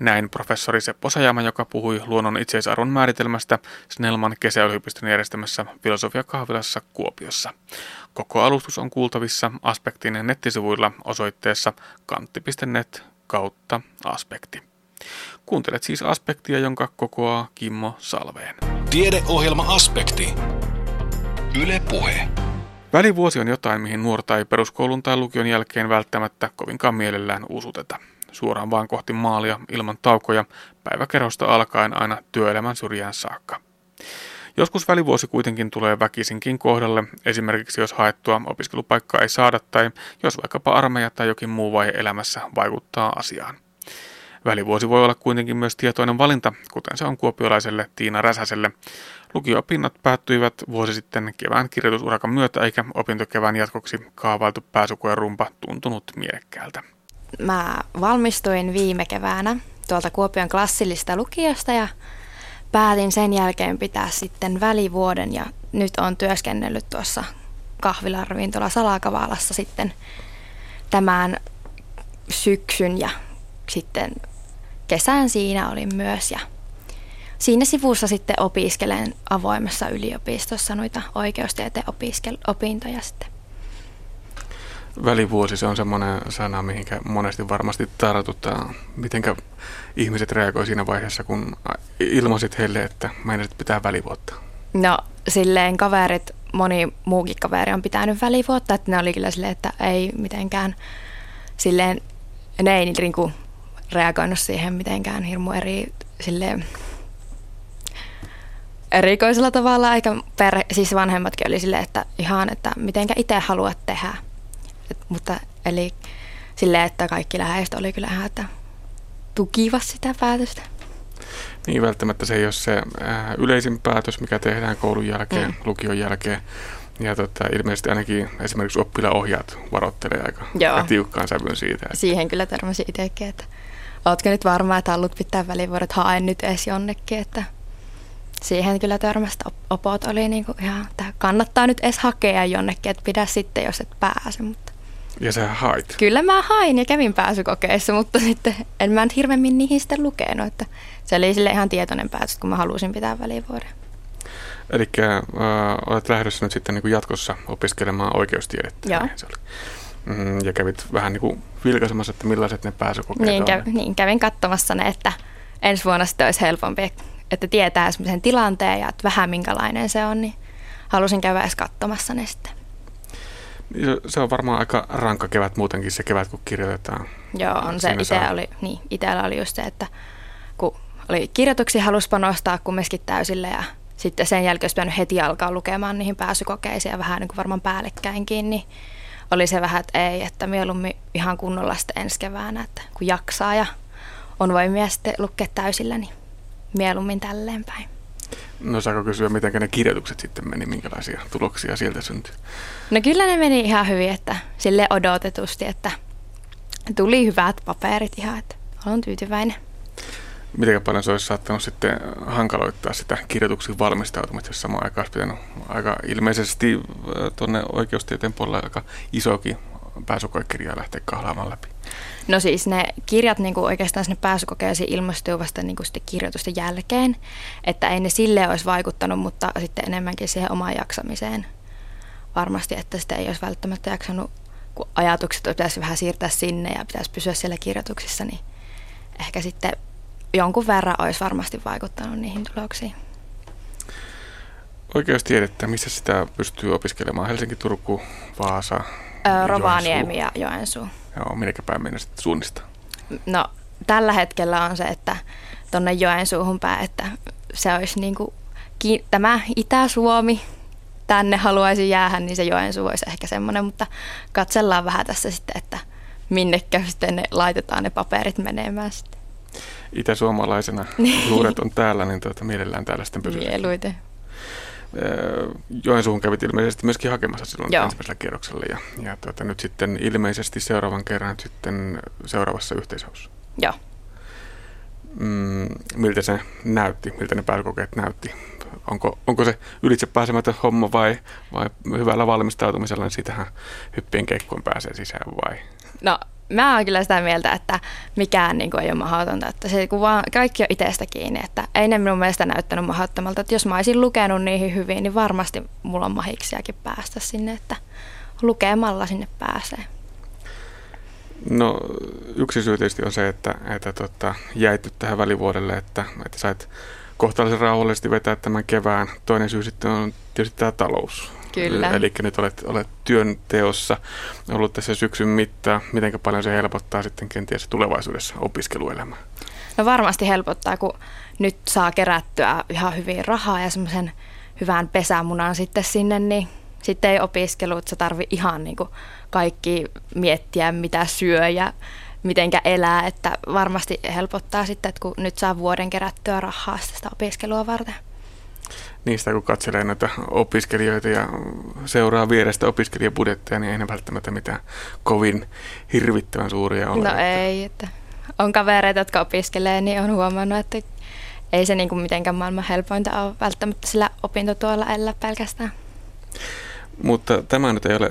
Näin professori Seppo Sajama, joka puhui luonnon itseisarvon määritelmästä Snellman kesäyliopiston järjestämässä filosofiakahvilassa Kuopiossa. Koko alustus on kuultavissa Aspektin nettisivuilla osoitteessa kantti.net kautta aspekti. Kuuntelet siis aspektia, jonka kokoaa Kimmo Salveen. Tiedeohjelma Aspekti. Yle Puhe. Välivuosi on jotain, mihin nuorta ei peruskoulun tai lukion jälkeen välttämättä kovinkaan mielellään usuteta suoraan vaan kohti maalia ilman taukoja päiväkerrosta alkaen aina työelämän syrjään saakka. Joskus välivuosi kuitenkin tulee väkisinkin kohdalle, esimerkiksi jos haettua opiskelupaikkaa ei saada tai jos vaikkapa armeija tai jokin muu vaihe elämässä vaikuttaa asiaan. Välivuosi voi olla kuitenkin myös tietoinen valinta, kuten se on kuopiolaiselle Tiina Räsäselle. Lukio-opinnot päättyivät vuosi sitten kevään kirjoitusurakan myötä, eikä opintokevään jatkoksi kaavailtu pääsukojen rumpa tuntunut mielekkäältä mä valmistuin viime keväänä tuolta Kuopion klassillista lukiosta ja päätin sen jälkeen pitää sitten välivuoden. Ja nyt on työskennellyt tuossa kahvilaravintola Salakavalassa sitten tämän syksyn ja sitten kesän siinä olin myös. Ja siinä sivussa sitten opiskelen avoimessa yliopistossa noita oikeustieteen opintoja sitten välivuosi, se on semmoinen sana, mihinkä monesti varmasti tartutaan. Mitenkä ihmiset reagoi siinä vaiheessa, kun ilmoisit heille, että meinasit pitää välivuotta? No silleen kaverit, moni muukin kaveri on pitänyt välivuotta, että ne oli kyllä silleen, että ei mitenkään silleen, ne ei niinku reagoinut siihen mitenkään hirmu eri silleen, erikoisella tavalla, eikä per, siis vanhemmatkin oli silleen, että ihan, että mitenkä itse haluat tehdä. Et, mutta eli silleen, että kaikki läheiset oli kyllä ihan, että tukivat sitä päätöstä. Niin, välttämättä se ei ole se ää, yleisin päätös, mikä tehdään koulun jälkeen, mm. lukion jälkeen. Ja tota, ilmeisesti ainakin esimerkiksi oppilaohjaat varoittelee aika, aika tiukkaan sävyn siitä. Että... Siihen kyllä törmäsin itsekin, että ootko nyt varma, että haluat pitää välivuodet, hae nyt edes jonnekin, että siihen kyllä törmästä opot oli niin kuin ihan, että kannattaa nyt edes hakea jonnekin, että pidä sitten, jos et pääse, mutta ja sä hait? Kyllä mä hain ja kävin pääsykokeissa, mutta sitten en mä nyt hirveämmin niihin sitten lukenut. Että se oli sille ihan tietoinen päätös, kun mä halusin pitää välivuoden. Eli äh, olet lähdössä nyt sitten niin kuin jatkossa opiskelemaan oikeustiedettä. Joo. Se oli. Mm, ja kävit vähän niin kuin vilkaisemassa, että millaiset ne pääsykokeet niin, on. Niin, kävin katsomassa ne, että ensi vuonna sitten olisi helpompi, että tietää semmoisen tilanteen ja että vähän minkälainen se on, niin halusin käydä edes katsomassa ne sitten. Se on varmaan aika rankka kevät muutenkin se kevät, kun kirjoitetaan. Joo, on se. Itse oli, niin, itellä oli just se, että kun oli kirjoituksia halus panostaa kumminkin täysille ja sitten sen jälkeen olisi pitänyt heti alkaa lukemaan niihin pääsykokeisiin ja vähän niin kuin varmaan päällekkäinkin, niin oli se vähän, että ei, että mieluummin ihan kunnolla sitten ensi keväänä, että kun jaksaa ja on voimia sitten lukea täysillä, niin mieluummin tälleen päin. No saako kysyä, miten ne kirjoitukset sitten meni, minkälaisia tuloksia sieltä syntyi? No kyllä ne meni ihan hyvin, että sille odotetusti, että tuli hyvät paperit ihan, että olen tyytyväinen. Miten paljon se olisi saattanut sitten hankaloittaa sitä kirjoituksiin valmistautumista, jos samaan aikaan olisi pitänyt aika ilmeisesti äh, tuonne oikeustieteen puolelle aika isokin pääsykoekirjaa lähteä kahlaamaan läpi? No siis ne kirjat niin kuin oikeastaan sinne pääsykokeisiin ilmestyy vasta niin kuin sitten kirjoitusten jälkeen, että ei ne sille olisi vaikuttanut, mutta sitten enemmänkin siihen omaan jaksamiseen varmasti, että sitä ei olisi välttämättä jaksanut, kun ajatukset pitäisi vähän siirtää sinne ja pitäisi pysyä siellä kirjoituksissa, niin ehkä sitten jonkun verran olisi varmasti vaikuttanut niihin tuloksiin. Oikeustiedettä, missä sitä pystyy opiskelemaan? Helsinki, Turku, Vaasa, öö, Rovaniemi ja Joensuu. Joo, minnekä päin mennä sitten suunnistaa? No tällä hetkellä on se, että tuonne Joensuuhun päin, että se olisi niin kuin, ki- tämä Itä-Suomi, tänne haluaisi jäädä, niin se Joensuu olisi ehkä semmoinen, mutta katsellaan vähän tässä sitten, että minnekä sitten ne laitetaan ne paperit menemään sitten. Itäsuomalaisena <laughs> luuret on täällä, niin tuota, mielellään täällä sitten pysyy. Mieluiten. Joensuuhun kävit ilmeisesti myöskin hakemassa silloin Joo. ensimmäisellä kierroksella ja, ja tuota, nyt sitten ilmeisesti seuraavan kerran sitten seuraavassa yhteishaussa. Joo. Mm, miltä se näytti, miltä ne pääkokeet näytti? Onko, onko se ylitse pääsemätön homma vai, vai hyvällä valmistautumisella, niin siitähän hyppien keikkoon pääsee sisään vai? No mä oon kyllä sitä mieltä, että mikään niin kuin, ei ole mahdotonta. Että se, kun vaan kaikki on itsestä kiinni, että ei ne minun mielestä näyttänyt mahdottomalta. Että jos mä olisin lukenut niihin hyvin, niin varmasti mulla on mahiksiakin päästä sinne, että lukemalla sinne pääsee. No yksi syy tietysti on se, että, että tota, jäit nyt tähän välivuodelle, että, että sait kohtalaisen rauhallisesti vetää tämän kevään. Toinen syy sitten on tietysti tämä talous. Kyllä. Eli nyt olet, olet työnteossa ollut tässä syksyn mittaan. Miten paljon se helpottaa sitten kenties tulevaisuudessa opiskeluelämää? No varmasti helpottaa, kun nyt saa kerättyä ihan hyvin rahaa ja semmoisen hyvän pesämunan sitten sinne, niin sitten ei opiskelu, että sä tarvi ihan niin kuin kaikki miettiä, mitä syö ja mitenkä elää, että varmasti helpottaa sitten, että kun nyt saa vuoden kerättyä rahaa sitä opiskelua varten niistä, kun katselee näitä opiskelijoita ja seuraa vierestä opiskelijabudjetteja, niin ei ne välttämättä mitään kovin hirvittävän suuria ole. No että... ei, että on kavereita, jotka opiskelee, niin on huomannut, että ei se niin kuin mitenkään maailman helpointa ole välttämättä sillä opintotuolla elää pelkästään. Mutta tämä nyt ei ole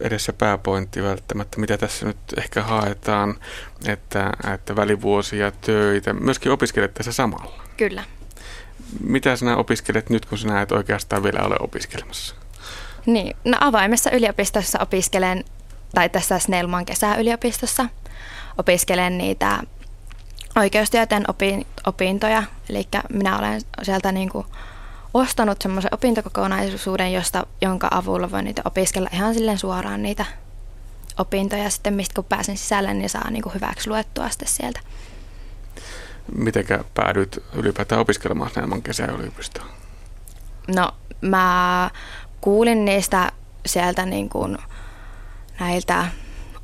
edes se pääpointti välttämättä, mitä tässä nyt ehkä haetaan, että, että välivuosia, töitä, myöskin opiskelet tässä samalla. Kyllä mitä sinä opiskelet nyt, kun sinä et oikeastaan vielä ole opiskelemassa? Niin, no avaimessa yliopistossa opiskelen, tai tässä Snellman kesäyliopistossa opiskelen niitä oikeustieteen opintoja. Eli minä olen sieltä niin kuin ostanut semmoisen opintokokonaisuuden, josta, jonka avulla voi niitä opiskella ihan silleen suoraan niitä opintoja. Sitten mistä kun pääsen sisälle, niin saa niin kuin hyväksi luettua sitten sieltä. Mitenkä päädyit ylipäätään opiskelemaan Snellman kesäyliopistoon? No mä kuulin niistä sieltä niin kuin näiltä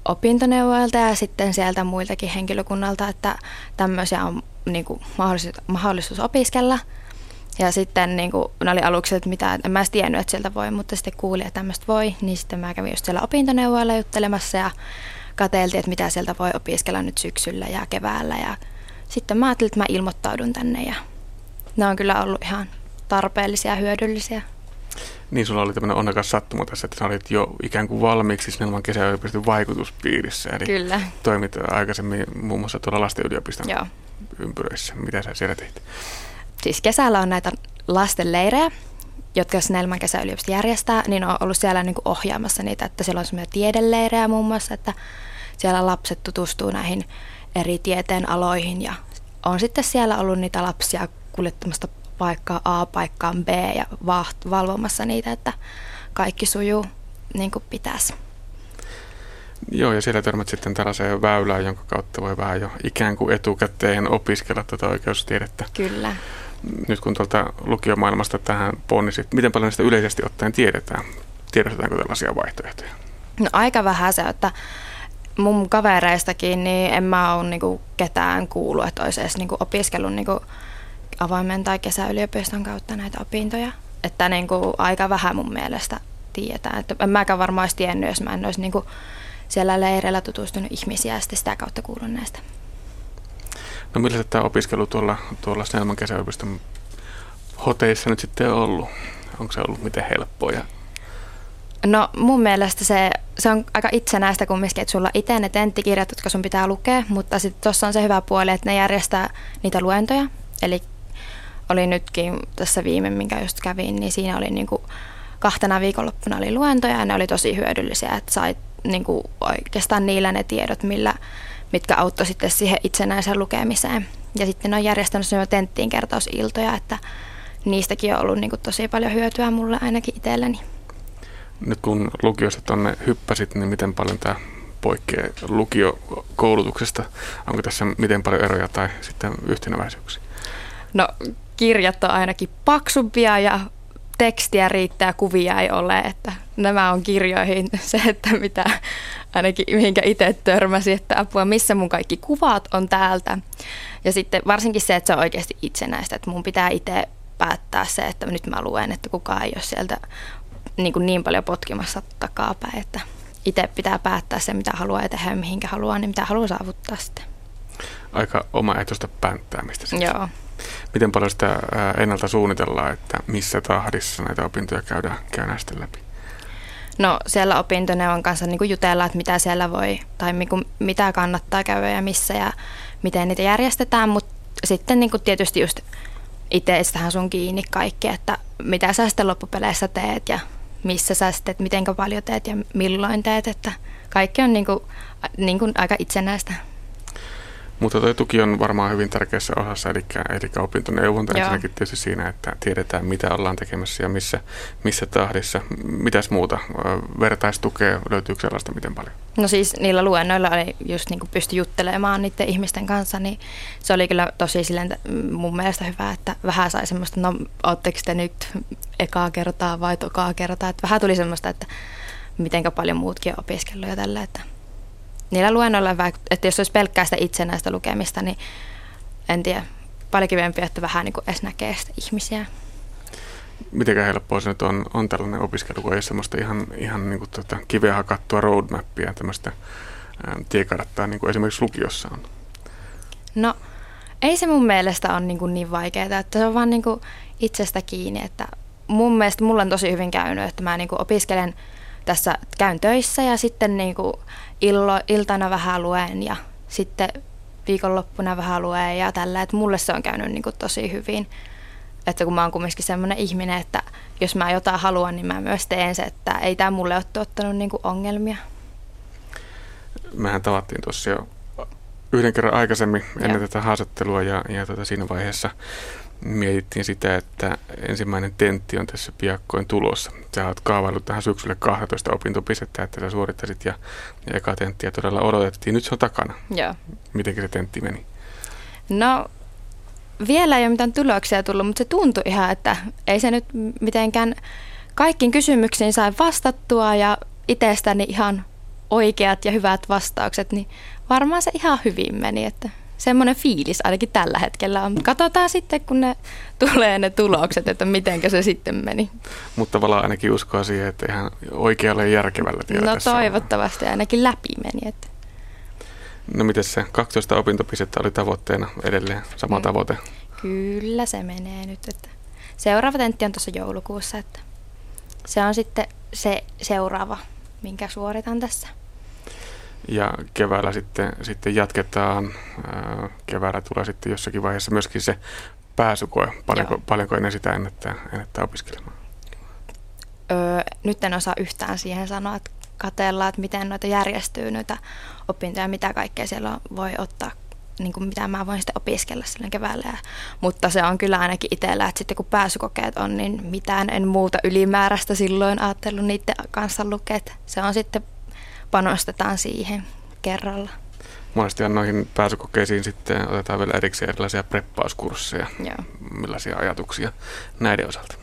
opintoneuvoilta ja sitten sieltä muiltakin henkilökunnalta, että tämmöisiä on niin kuin mahdollisuus, mahdollisuus opiskella. Ja sitten niin kuin, ne oli aluksi, että mitä, en mä edes tiennyt, että sieltä voi, mutta sitten kuulin, että tämmöistä voi, niin sitten mä kävin just siellä opintoneuvoilla juttelemassa ja katseltiin, että mitä sieltä voi opiskella nyt syksyllä ja keväällä ja sitten mä ajattelin, että mä ilmoittaudun tänne ja ne on kyllä ollut ihan tarpeellisia ja hyödyllisiä. Niin, sulla oli tämmöinen onnekas sattuma tässä, että sä olit jo ikään kuin valmiiksi Snellman kesäyliopiston vaikutuspiirissä. Eli Kyllä. toimit aikaisemmin muun muassa tuolla lasten yliopiston Joo. ympyröissä. Mitä sä siellä teit? Siis kesällä on näitä lastenleirejä, jotka Snellman kesäyliopisto järjestää, niin on ollut siellä niin kuin ohjaamassa niitä, että siellä on semmoisia tiedeleirejä muun muassa, että siellä lapset tutustuu näihin eri tieteen aloihin ja on sitten siellä ollut niitä lapsia kuljettamasta paikkaa A paikkaan B ja valvomassa niitä, että kaikki sujuu niin kuin pitäisi. Joo, ja siellä törmät sitten tällaiseen väylään, jonka kautta voi vähän jo ikään kuin etukäteen opiskella tuota oikeustiedettä. Kyllä. Nyt kun tuolta lukiomaailmasta tähän ponnisit, miten paljon sitä yleisesti ottaen tiedetään? Tiedostetaanko tällaisia vaihtoehtoja? No aika vähän se, että mun kavereistakin, niin en mä ole niinku ketään kuullut, että olisi edes niinku opiskellut niinku avoimen tai kesäyliopiston kautta näitä opintoja. Että niinku aika vähän mun mielestä tiedetään. Että en mäkään varmaan olisi tiennyt, jos mä en olisi niinku siellä leireillä tutustunut ihmisiä ja sitä kautta kuullut näistä. No millä tämä opiskelu tuolla, tuolla Snellman kesäyliopiston hoteissa nyt sitten on ollut? Onko se ollut miten helppoa? No mun mielestä se, se on aika itsenäistä kumminkin, että sulla itse ne tenttikirjat, jotka sun pitää lukea, mutta sitten tuossa on se hyvä puoli, että ne järjestää niitä luentoja. Eli oli nytkin tässä viime, minkä just kävin, niin siinä oli niinku kahtena viikonloppuna oli luentoja ja ne oli tosi hyödyllisiä, että sait niinku oikeastaan niillä ne tiedot, millä, mitkä auttoi sitten siihen itsenäiseen lukemiseen. Ja sitten on järjestänyt semmoisia tenttiin kertausiltoja, että niistäkin on ollut niinku tosi paljon hyötyä mulle ainakin itselleni. Nyt kun lukiosta tuonne hyppäsit, niin miten paljon tämä poikkeaa lukiokoulutuksesta? Onko tässä miten paljon eroja tai sitten yhtenäväisyyksiä? No kirjat on ainakin paksumpia ja tekstiä riittää, kuvia ei ole, että nämä on kirjoihin <laughs> se, että mitä ainakin mihinkä itse törmäsi, että apua, missä mun kaikki kuvat on täältä. Ja sitten varsinkin se, että se on oikeasti itsenäistä, että mun pitää itse päättää se, että nyt mä luen, että kukaan ei ole sieltä niin, kuin niin paljon potkimassa takapäin, että itse pitää päättää se, mitä haluaa tehdä ja mihinkä haluaa, niin mitä haluaa saavuttaa sitten. Aika omaehtoista pänttäämistä sitten. Joo. Miten paljon sitä ennalta suunnitellaan, että missä tahdissa näitä opintoja käydään, käydään sitten läpi? No siellä opintoneuvon kanssa niin jutellaan, että mitä siellä voi tai niin kuin, mitä kannattaa käydä ja missä ja miten niitä järjestetään, mutta sitten niin kuin tietysti just itsestähän sun kiinni kaikki, että mitä sä sitten loppupeleissä teet ja missä sä sitten, miten paljon teet ja milloin teet, että kaikki on niin kuin, niin kuin aika itsenäistä. Mutta tuo tuki on varmaan hyvin tärkeässä osassa, eli, eli opintoneuvonta ensinnäkin tietysti siinä, että tiedetään mitä ollaan tekemässä ja missä, missä tahdissa. Mitäs muuta? Vertaistukea, löytyykö sellaista miten paljon? No siis niillä luennoilla oli just niin kuin pysty juttelemaan niiden ihmisten kanssa, niin se oli kyllä tosi silleen mun mielestä hyvä, että vähän sai semmoista, no ootteko te nyt ekaa kertaa vai tokaa kertaa, että vähän tuli semmoista, että mitenkä paljon muutkin on opiskellut ja tällä, että niillä luennoilla, että jos olisi pelkkää sitä itsenäistä lukemista, niin en tiedä, paljon kivempi, että vähän niin kuin edes näkee sitä ihmisiä. Miten helppoa se nyt on, on tällainen opiskelu, kun ei semmoista ihan, ihan niin kuin tuota, kiveä hakattua roadmappia, tämmöistä ää, tiekarttaa, niin kuin esimerkiksi lukiossa on? No, ei se mun mielestä ole niin, kuin niin vaikeaa, että se on vaan niin kuin itsestä kiinni, että mun mielestä mulla on tosi hyvin käynyt, että mä niin kuin opiskelen tässä, käyn töissä ja sitten niin kuin illo, iltana vähän luen ja sitten viikonloppuna vähän luen ja tällä, että mulle se on käynyt niin kuin tosi hyvin. Että kun mä oon kumminkin semmoinen ihminen, että jos mä jotain haluan, niin mä myös teen se, että ei tämä mulle ole tuottanut niin kuin ongelmia. Mehän tavattiin tuossa jo yhden kerran aikaisemmin ennen Joo. tätä haastattelua ja, ja tota siinä vaiheessa mietittiin sitä, että ensimmäinen tentti on tässä piakkoin tulossa. Sä oot kaavaillut tähän syksylle 12 opintopistettä, että sä suorittaisit ja, ja eka tenttiä todella odotettiin. Nyt se on takana. Joo. Miten se tentti meni? No vielä ei ole mitään tuloksia tullut, mutta se tuntui ihan, että ei se nyt mitenkään kaikkiin kysymyksiin sai vastattua ja itsestäni ihan oikeat ja hyvät vastaukset, niin varmaan se ihan hyvin meni, että semmoinen fiilis ainakin tällä hetkellä on. Katsotaan sitten, kun ne <laughs> tulee ne tulokset, että miten se sitten meni. Mutta tavallaan ainakin uskoa siihen, että ihan oikealle järkevällä tiellä No toivottavasti on. ainakin läpi meni. Että. No miten se 12 opintopistettä oli tavoitteena edelleen, sama mm. tavoite? Kyllä se menee nyt. Että seuraava tentti on tuossa joulukuussa, että se on sitten se seuraava, minkä suoritan tässä ja keväällä sitten, sitten jatketaan. Keväällä tulee sitten jossakin vaiheessa myöskin se pääsykoe. Paljonko, paljonko ennen sitä ennättää, ennättää opiskelemaan? Öö, nyt en osaa yhtään siihen sanoa, että katellaan, että miten noita järjestyy noita opintoja, mitä kaikkea siellä voi ottaa, niin kuin mitä mä voin sitten opiskella silloin keväällä. Ja, mutta se on kyllä ainakin itsellä, että sitten kun pääsykokeet on, niin mitään en muuta ylimääräistä silloin ajatellut niiden kanssa lukea. Se on sitten panostetaan siihen kerralla. Monestihan noihin pääsykokeisiin sitten otetaan vielä erikseen erilaisia preppauskursseja. Joo. Millaisia ajatuksia näiden osalta?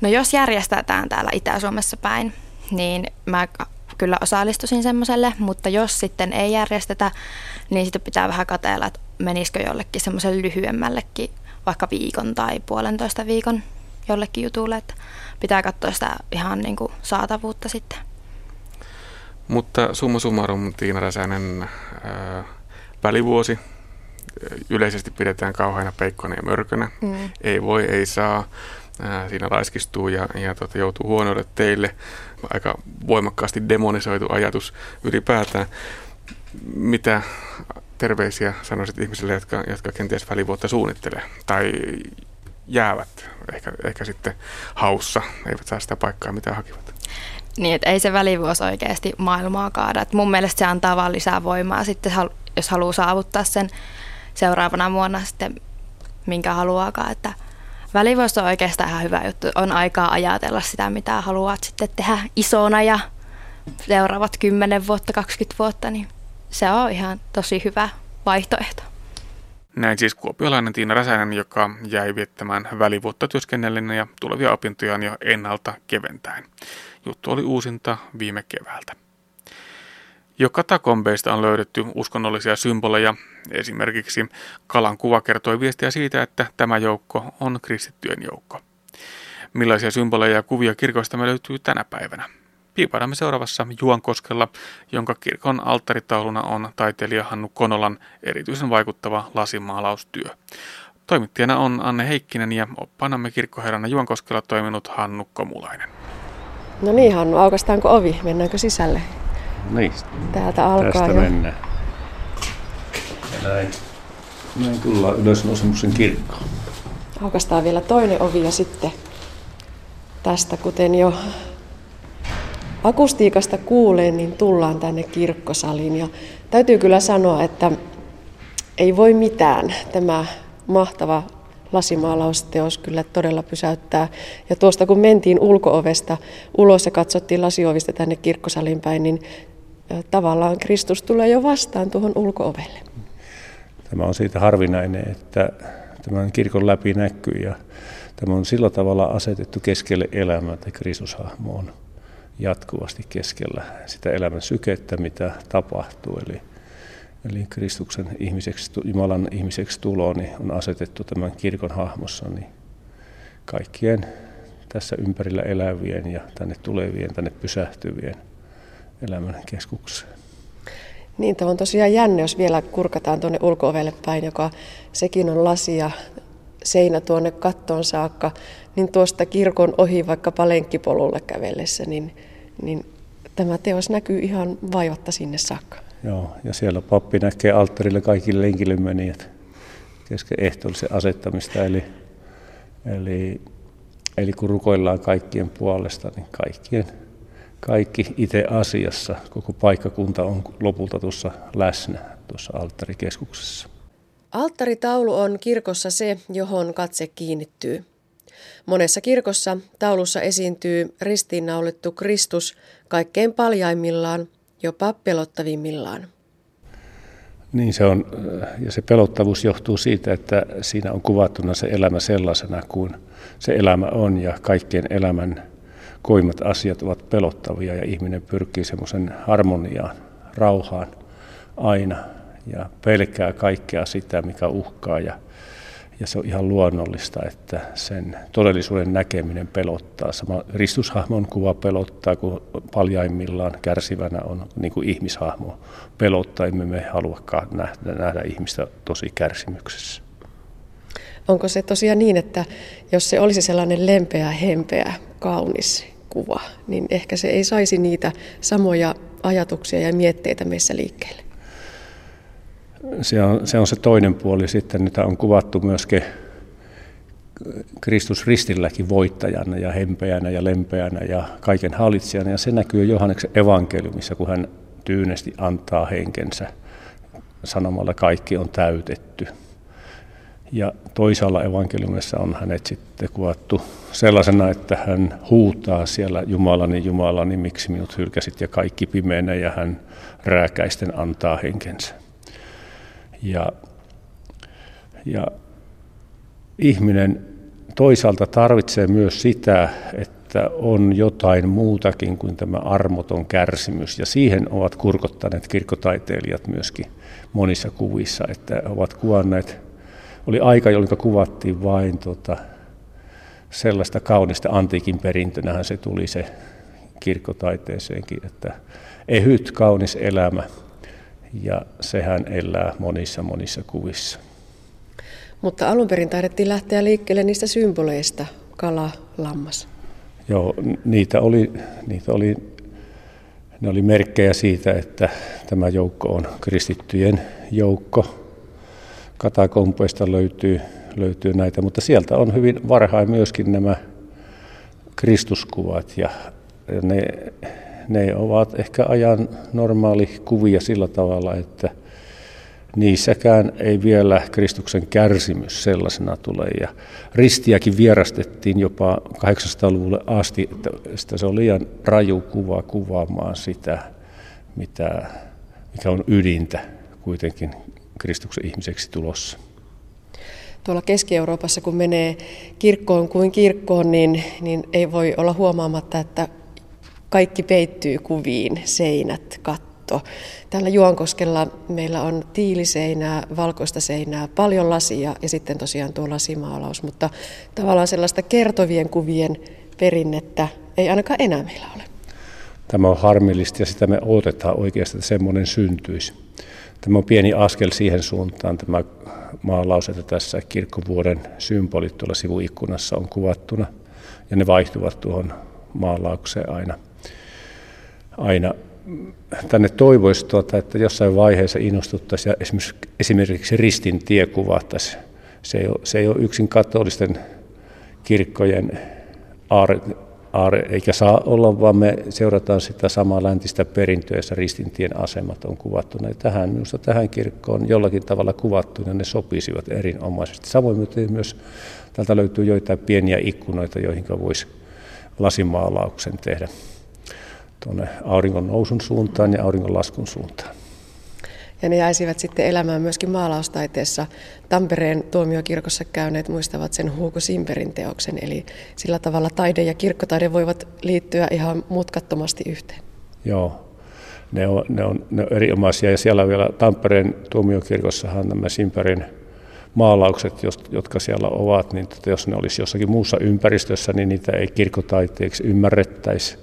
No jos järjestetään täällä Itä-Suomessa päin, niin mä kyllä osallistuisin semmoiselle, mutta jos sitten ei järjestetä, niin sitten pitää vähän katella, että menisikö jollekin semmoiselle lyhyemmällekin, vaikka viikon tai puolentoista viikon jollekin jutulle, että pitää katsoa sitä ihan niin kuin saatavuutta sitten. Mutta summa summarum Tiina Räsänen ää, välivuosi yleisesti pidetään kauheana peikkona ja mörkönä. Mm. Ei voi, ei saa. Ää, siinä raiskistuu ja, ja tota, joutuu huonoille teille. aika voimakkaasti demonisoitu ajatus ylipäätään. Mitä terveisiä sanoisit ihmisille, jotka, jotka kenties välivuotta suunnittelee tai jäävät ehkä, ehkä sitten haussa, eivät saa sitä paikkaa, mitä hakivat? Niin, että ei se välivuosi oikeasti maailmaa kaada. Et mun mielestä se antaa vaan lisää voimaa sitten, jos haluaa saavuttaa sen seuraavana vuonna sitten minkä haluaakaan. Että välivuosi on oikeastaan ihan hyvä juttu. On aikaa ajatella sitä, mitä haluat sitten tehdä isona ja seuraavat 10 vuotta, 20 vuotta, niin se on ihan tosi hyvä vaihtoehto. Näin siis kuopiolainen Tiina Räsänen, joka jäi viettämään välivuotta työskennellen ja tulevia opintojaan jo ennalta keventäen. Juttu oli uusinta viime keväältä. Jo katakombeista on löydetty uskonnollisia symboleja. Esimerkiksi kalan kuva kertoi viestiä siitä, että tämä joukko on kristittyjen joukko. Millaisia symboleja ja kuvia kirkoista me löytyy tänä päivänä? Piipaamme seuraavassa Juankoskella, jonka kirkon alttaritauluna on taiteilija Hannu Konolan erityisen vaikuttava lasimaalaustyö. Toimittajana on Anne Heikkinen ja oppaanamme kirkkoherrana Juankoskella toiminut Hannu Komulainen. No niin Hannu, aukastaanko ovi? Mennäänkö sisälle? Niin. Täältä alkaa Tästä jo. mennään. Ja näin. Näin tullaan ylös Nosemuksen kirkkoon. Aukastaan vielä toinen ovi ja sitten tästä, kuten jo akustiikasta kuulee, niin tullaan tänne kirkkosaliin. Ja täytyy kyllä sanoa, että ei voi mitään. Tämä mahtava lasimaalausteos kyllä todella pysäyttää. Ja tuosta kun mentiin ulkoovesta ulos ja katsottiin lasiovista tänne kirkkosaliin päin, niin tavallaan Kristus tulee jo vastaan tuohon ulkoovelle. Tämä on siitä harvinainen, että tämän kirkon läpi näkyy ja tämä on sillä tavalla asetettu keskelle elämää, että Kristushahmo on jatkuvasti keskellä sitä elämän sykettä, mitä tapahtuu. Eli, eli Kristuksen ihmiseksi, Jumalan ihmiseksi tulo niin on asetettu tämän kirkon hahmossa niin kaikkien tässä ympärillä elävien ja tänne tulevien, tänne pysähtyvien elämän keskukseen. Niin, tämä on tosiaan jännä, jos vielä kurkataan tuonne ulko päin, joka sekin on lasi ja seinä tuonne kattoon saakka, niin tuosta kirkon ohi vaikka palenkkipolulla kävellessä, niin, niin tämä teos näkyy ihan vaivatta sinne saakka. Joo, ja siellä pappi näkee alttarille kaikille lenkille menijät kesken ehtoollisen asettamista. Eli, eli, eli kun rukoillaan kaikkien puolesta, niin kaikkien, kaikki itse asiassa, koko paikkakunta on lopulta tuossa läsnä tuossa alttarikeskuksessa. Alttaritaulu on kirkossa se, johon katse kiinnittyy. Monessa kirkossa taulussa esiintyy ristiinnaulittu Kristus kaikkein paljaimmillaan, jopa pelottavimmillaan. Niin se on, ja se pelottavuus johtuu siitä, että siinä on kuvattuna se elämä sellaisena kuin se elämä on, ja kaikkien elämän koimat asiat ovat pelottavia, ja ihminen pyrkii semmoisen harmoniaan, rauhaan aina, ja pelkää kaikkea sitä, mikä uhkaa, ja ja se on ihan luonnollista, että sen todellisuuden näkeminen pelottaa. Sama Ristushahmon kuva pelottaa, kun paljaimmillaan kärsivänä on niin kuin ihmishahmo pelottaa. Emme me haluakaan nähdä, nähdä ihmistä tosi kärsimyksessä. Onko se tosiaan niin, että jos se olisi sellainen lempeä, hempeä, kaunis kuva, niin ehkä se ei saisi niitä samoja ajatuksia ja mietteitä meissä liikkeelle? Se on, se on se toinen puoli sitten, mitä on kuvattu myöskin Kristus ristilläkin voittajana ja hempeänä ja lempeänä ja kaiken hallitsijana. Ja se näkyy Johanneksen evankeliumissa, kun hän tyynesti antaa henkensä sanomalla kaikki on täytetty. Ja toisaalla evankeliumissa on hänet sitten kuvattu sellaisena, että hän huutaa siellä Jumalani, Jumalani, miksi minut hylkäsit ja kaikki pimeänä ja hän rääkäisten antaa henkensä. Ja, ja ihminen toisaalta tarvitsee myös sitä, että on jotain muutakin kuin tämä armoton kärsimys. Ja siihen ovat kurkottaneet kirkkotaiteilijat myöskin monissa kuvissa, että ovat kuvanneet, oli aika, jolloin kuvattiin vain tota, sellaista kaunista antiikin perintönähän se tuli se kirkkotaiteeseenkin, että ehyt kaunis elämä – ja sehän elää monissa monissa kuvissa. Mutta alun perin taidettiin lähteä liikkeelle niistä symboleista, kala, lammas. Joo, niitä oli, niitä oli, ne oli merkkejä siitä, että tämä joukko on kristittyjen joukko. Katakompeista löytyy, löytyy näitä, mutta sieltä on hyvin varhain myöskin nämä Kristuskuvat ja ne, ne ovat ehkä ajan normaali kuvia sillä tavalla, että – niissäkään ei vielä Kristuksen kärsimys sellaisena tule. Ja ristiäkin vierastettiin jopa 800-luvulle asti, että se on liian raju kuva kuvaamaan sitä, mitä, mikä on ydintä kuitenkin Kristuksen ihmiseksi tulossa. Tuolla Keski-Euroopassa, kun menee kirkkoon kuin kirkkoon, niin, niin ei voi olla huomaamatta, että kaikki peittyy kuviin, seinät, katto. Täällä Juankoskella meillä on tiiliseinää, valkoista seinää, paljon lasia ja sitten tosiaan tuo lasimaalaus, mutta tavallaan sellaista kertovien kuvien perinnettä ei ainakaan enää meillä ole. Tämä on harmillista ja sitä me odotetaan oikeasti, että semmoinen syntyisi. Tämä on pieni askel siihen suuntaan, tämä maalaus, että tässä kirkkovuoden symbolit tuolla sivuikkunassa on kuvattuna ja ne vaihtuvat tuohon maalaukseen aina, aina tänne toivoisi, tuota, että jossain vaiheessa innostuttaisiin ja esimerkiksi, esimerkiksi ristin tie kuvattaisiin. Se ei, ole, se ei ole yksin katolisten kirkkojen aare, aare, eikä saa olla, vaan me seurataan sitä samaa läntistä perintöä, jossa ristintien asemat on kuvattu. Ja tähän, minusta tähän kirkkoon jollakin tavalla kuvattu, ja ne sopisivat erinomaisesti. Samoin myös täältä löytyy joitain pieniä ikkunoita, joihin voisi lasimaalauksen tehdä tuonne auringon nousun suuntaan ja auringon laskun suuntaan. Ja ne jäisivät sitten elämään myöskin maalaustaiteessa. Tampereen tuomiokirkossa käyneet muistavat sen Hugo Simperin teoksen, eli sillä tavalla taide ja kirkkotaide voivat liittyä ihan mutkattomasti yhteen. Joo, ne on, ne on, ne on erinomaisia ja siellä vielä Tampereen tuomiokirkossahan nämä Simperin maalaukset, jotka siellä ovat, niin jos ne olisi jossakin muussa ympäristössä, niin niitä ei kirkkotaiteeksi ymmärrettäisi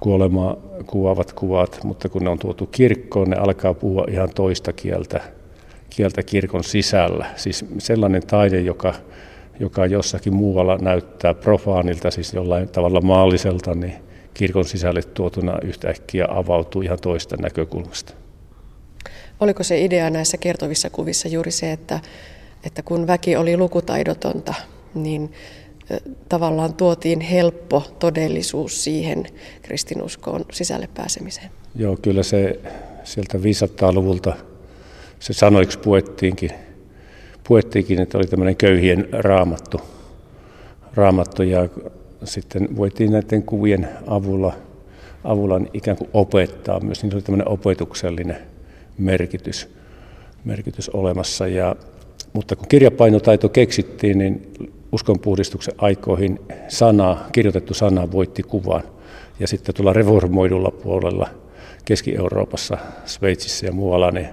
kuolemaa kuvaavat kuvat, mutta kun ne on tuotu kirkkoon, ne alkaa puhua ihan toista kieltä, kieltä kirkon sisällä. Siis sellainen taide, joka, joka jossakin muualla näyttää profaanilta, siis jollain tavalla maalliselta, niin kirkon sisälle tuotuna yhtäkkiä avautuu ihan toista näkökulmasta. Oliko se idea näissä kertovissa kuvissa juuri se, että, että kun väki oli lukutaidotonta, niin tavallaan tuotiin helppo todellisuus siihen kristinuskoon sisälle pääsemiseen. Joo, kyllä se sieltä 500-luvulta se sanoiksi puettiinkin, puettiinkin, että oli tämmöinen köyhien raamattu, raamattu ja sitten voitiin näiden kuvien avulla, avulla ikään kuin opettaa myös, niin oli tämmöinen opetuksellinen merkitys, merkitys olemassa. Ja, mutta kun kirjapainotaito keksittiin, niin uskonpuhdistuksen aikoihin sana, kirjoitettu sana voitti kuvan. Ja sitten tuolla reformoidulla puolella Keski-Euroopassa, Sveitsissä ja muualla, niin,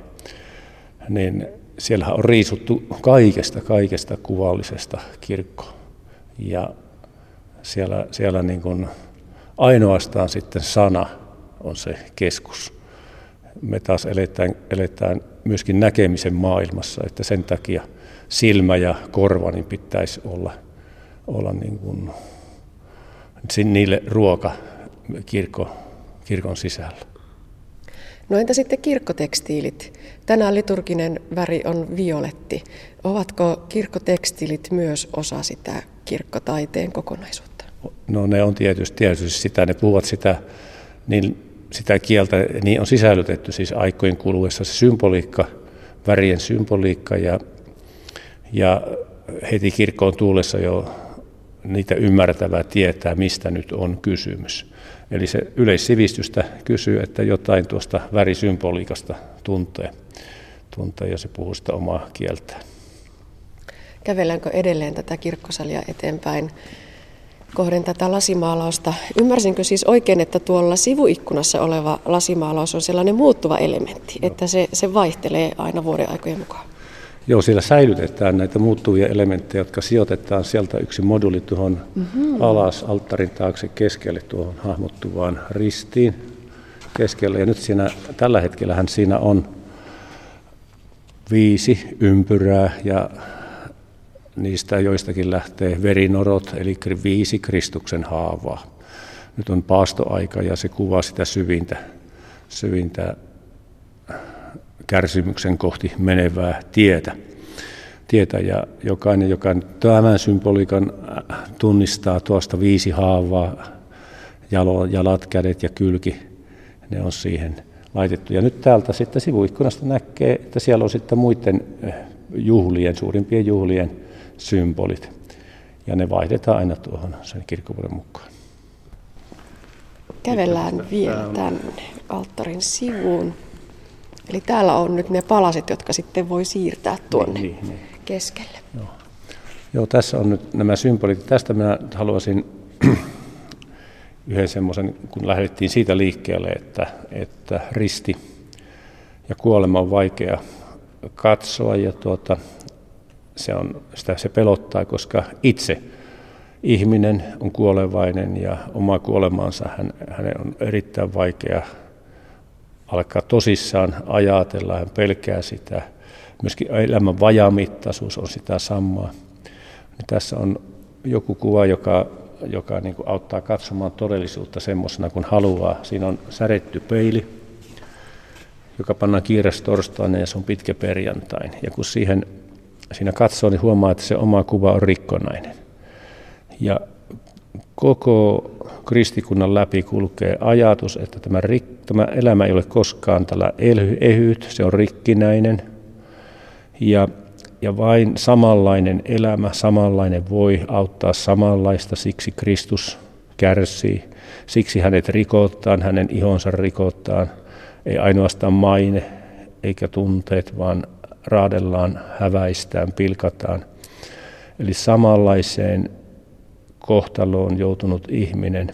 niin siellä on riisuttu kaikesta, kaikesta kuvallisesta kirkkoa. Ja siellä, siellä niin kuin ainoastaan sitten sana on se keskus. Me taas eletään, eletään myöskin näkemisen maailmassa, että sen takia – silmä ja korva, niin pitäisi olla, olla niin kuin, niille ruoka kirkko, kirkon sisällä. No entä sitten kirkkotekstiilit? Tänään liturginen väri on violetti. Ovatko kirkkotekstiilit myös osa sitä kirkkotaiteen kokonaisuutta? No ne on tietysti, tietysti sitä, ne puhuvat sitä, niin sitä kieltä, niin on sisällytetty siis aikojen kuluessa se symboliikka, värien symboliikka ja ja heti kirkkoon tullessa jo niitä ymmärtävää tietää, mistä nyt on kysymys. Eli se yleissivistystä kysyy, että jotain tuosta värisymboliikasta tuntee, tuntee ja se puhuu sitä omaa kieltään. Kävelläänkö edelleen tätä kirkkosalia eteenpäin kohden tätä lasimaalausta? Ymmärsinkö siis oikein, että tuolla sivuikkunassa oleva lasimaalaus on sellainen muuttuva elementti, no. että se, se vaihtelee aina vuoden aikojen mukaan? Joo, siellä säilytetään näitä muuttuvia elementtejä, jotka sijoitetaan sieltä yksi moduli tuohon mm-hmm. alas alttarin taakse keskelle tuohon hahmottuvaan ristiin keskelle. Ja nyt siinä, tällä hetkellähän siinä on viisi ympyrää ja niistä joistakin lähtee verinorot, eli viisi Kristuksen haavaa. Nyt on paastoaika ja se kuvaa sitä syvintä, syvintä kärsimyksen kohti menevää tietä. tietä ja jokainen, joka tämän symboliikan tunnistaa tuosta viisi haavaa, jalat, kädet ja kylki, ne on siihen laitettu. Ja nyt täältä sitten sivuikkunasta näkee, että siellä on sitten muiden eh, juhlien, suurimpien juhlien symbolit. Ja ne vaihdetaan aina tuohon sen kirkkovuoden mukaan. Kävellään vielä tänne alttarin sivuun. Eli täällä on nyt ne palaset, jotka sitten voi siirtää tuonne niin, niin, niin. keskelle. Joo. Joo, tässä on nyt nämä symbolit. Tästä minä haluaisin <clears throat> yhden semmoisen, kun lähdettiin siitä liikkeelle, että, että risti ja kuolema on vaikea katsoa ja tuota, se, on, sitä se pelottaa, koska itse ihminen on kuolevainen ja oma kuolemaansa hän, hänen on erittäin vaikea alkaa tosissaan ajatella, hän pelkää sitä. Myöskin elämän vajamittaisuus on sitä samaa. Tässä on joku kuva, joka joka niin kuin auttaa katsomaan todellisuutta semmoisena kuin haluaa. Siinä on säretty peili, joka pannaan kiireessä torstaina ja se on pitkä perjantain. Ja kun siihen, siinä katsoo, niin huomaa, että se oma kuva on rikkonainen. Ja koko kristikunnan läpi kulkee ajatus, että tämä, rik, tämä elämä ei ole koskaan tällä ehyt, se on rikkinäinen. Ja ja vain samanlainen elämä, samanlainen voi auttaa samanlaista, siksi Kristus kärsii. Siksi hänet rikotaan, hänen ihonsa rikotaan. Ei ainoastaan maine eikä tunteet, vaan raadellaan, häväistään, pilkataan. Eli samanlaiseen kohtaloon joutunut ihminen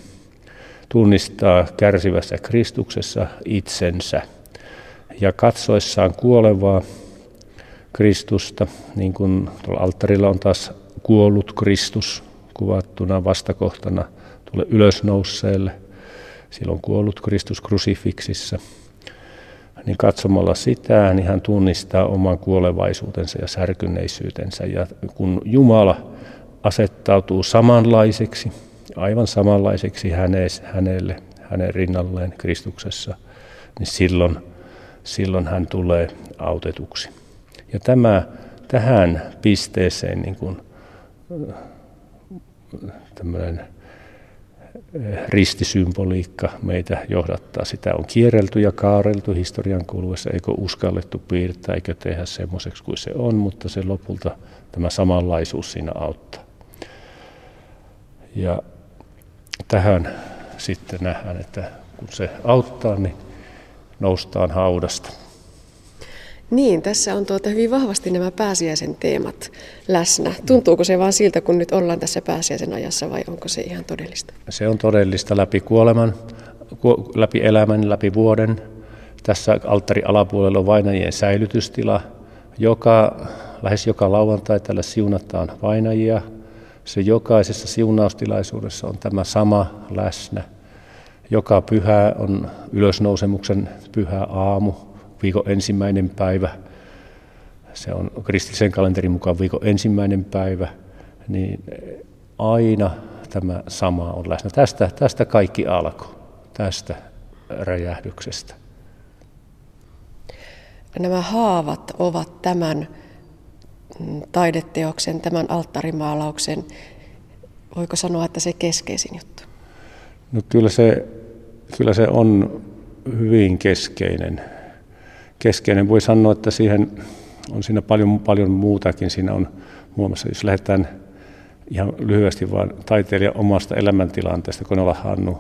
tunnistaa kärsivässä Kristuksessa itsensä ja katsoessaan kuolevaa Kristusta, niin kuin tuolla alttarilla on taas kuollut Kristus kuvattuna vastakohtana tuolle ylösnousseelle. Silloin kuollut Kristus krusifiksissa. Niin katsomalla sitä, niin hän tunnistaa oman kuolevaisuutensa ja särkynneisyytensä. Ja kun Jumala asettautuu samanlaiseksi, aivan samanlaiseksi hänelle, hänen rinnalleen Kristuksessa, niin silloin, silloin hän tulee autetuksi. Ja tämä, tähän pisteeseen niin kuin, tämmöinen eh, ristisymboliikka meitä johdattaa. Sitä on kierrelty ja kaareltu historian kuluessa, eikö uskallettu piirtää, eikö tehdä semmoiseksi kuin se on, mutta se lopulta tämä samanlaisuus siinä auttaa. Ja tähän sitten nähdään, että kun se auttaa, niin noustaan haudasta. Niin, tässä on tuota hyvin vahvasti nämä pääsiäisen teemat läsnä. Tuntuuko se vain siltä, kun nyt ollaan tässä pääsiäisen ajassa vai onko se ihan todellista? Se on todellista läpi kuoleman, läpi elämän, läpi vuoden. Tässä alttari alapuolella on vainajien säilytystila. Joka, lähes joka lauantai tällä siunataan vainajia. Se jokaisessa siunaustilaisuudessa on tämä sama läsnä. Joka pyhä on ylösnousemuksen pyhä aamu, viikon ensimmäinen päivä, se on kristillisen kalenterin mukaan viikon ensimmäinen päivä, niin aina tämä sama on läsnä. Tästä, tästä kaikki alkoi, tästä räjähdyksestä. Nämä haavat ovat tämän taideteoksen, tämän alttarimaalauksen, voiko sanoa, että se keskeisin juttu? No kyllä se, kyllä se on hyvin keskeinen keskeinen. Voi sanoa, että siihen on siinä paljon, paljon muutakin. Siinä on muun muassa, jos lähdetään ihan lyhyesti vaan taiteilijan omasta elämäntilanteesta, kun olla Hannu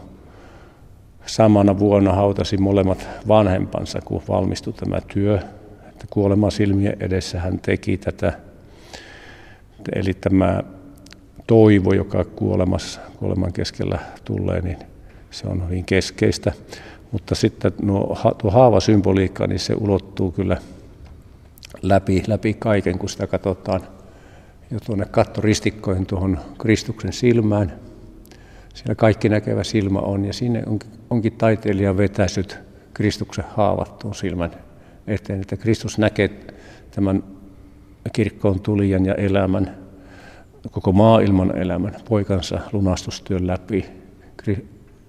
samana vuonna hautasi molemmat vanhempansa, kun valmistui tämä työ. Että kuolema silmien edessä hän teki tätä. Eli tämä toivo, joka kuolemassa, kuoleman keskellä tulee, niin se on hyvin keskeistä. Mutta sitten nuo, tuo haavasymboliikka, niin se ulottuu kyllä läpi, läpi kaiken, kun sitä katsotaan jo tuonne kattoristikkoihin tuohon Kristuksen silmään. Siinä kaikki näkevä silmä on ja sinne on, onkin taiteilija vetäisyt Kristuksen haavattuun silmän eteen, että Kristus näkee tämän kirkkoon tulijan ja elämän koko maailman elämän poikansa lunastustyön läpi.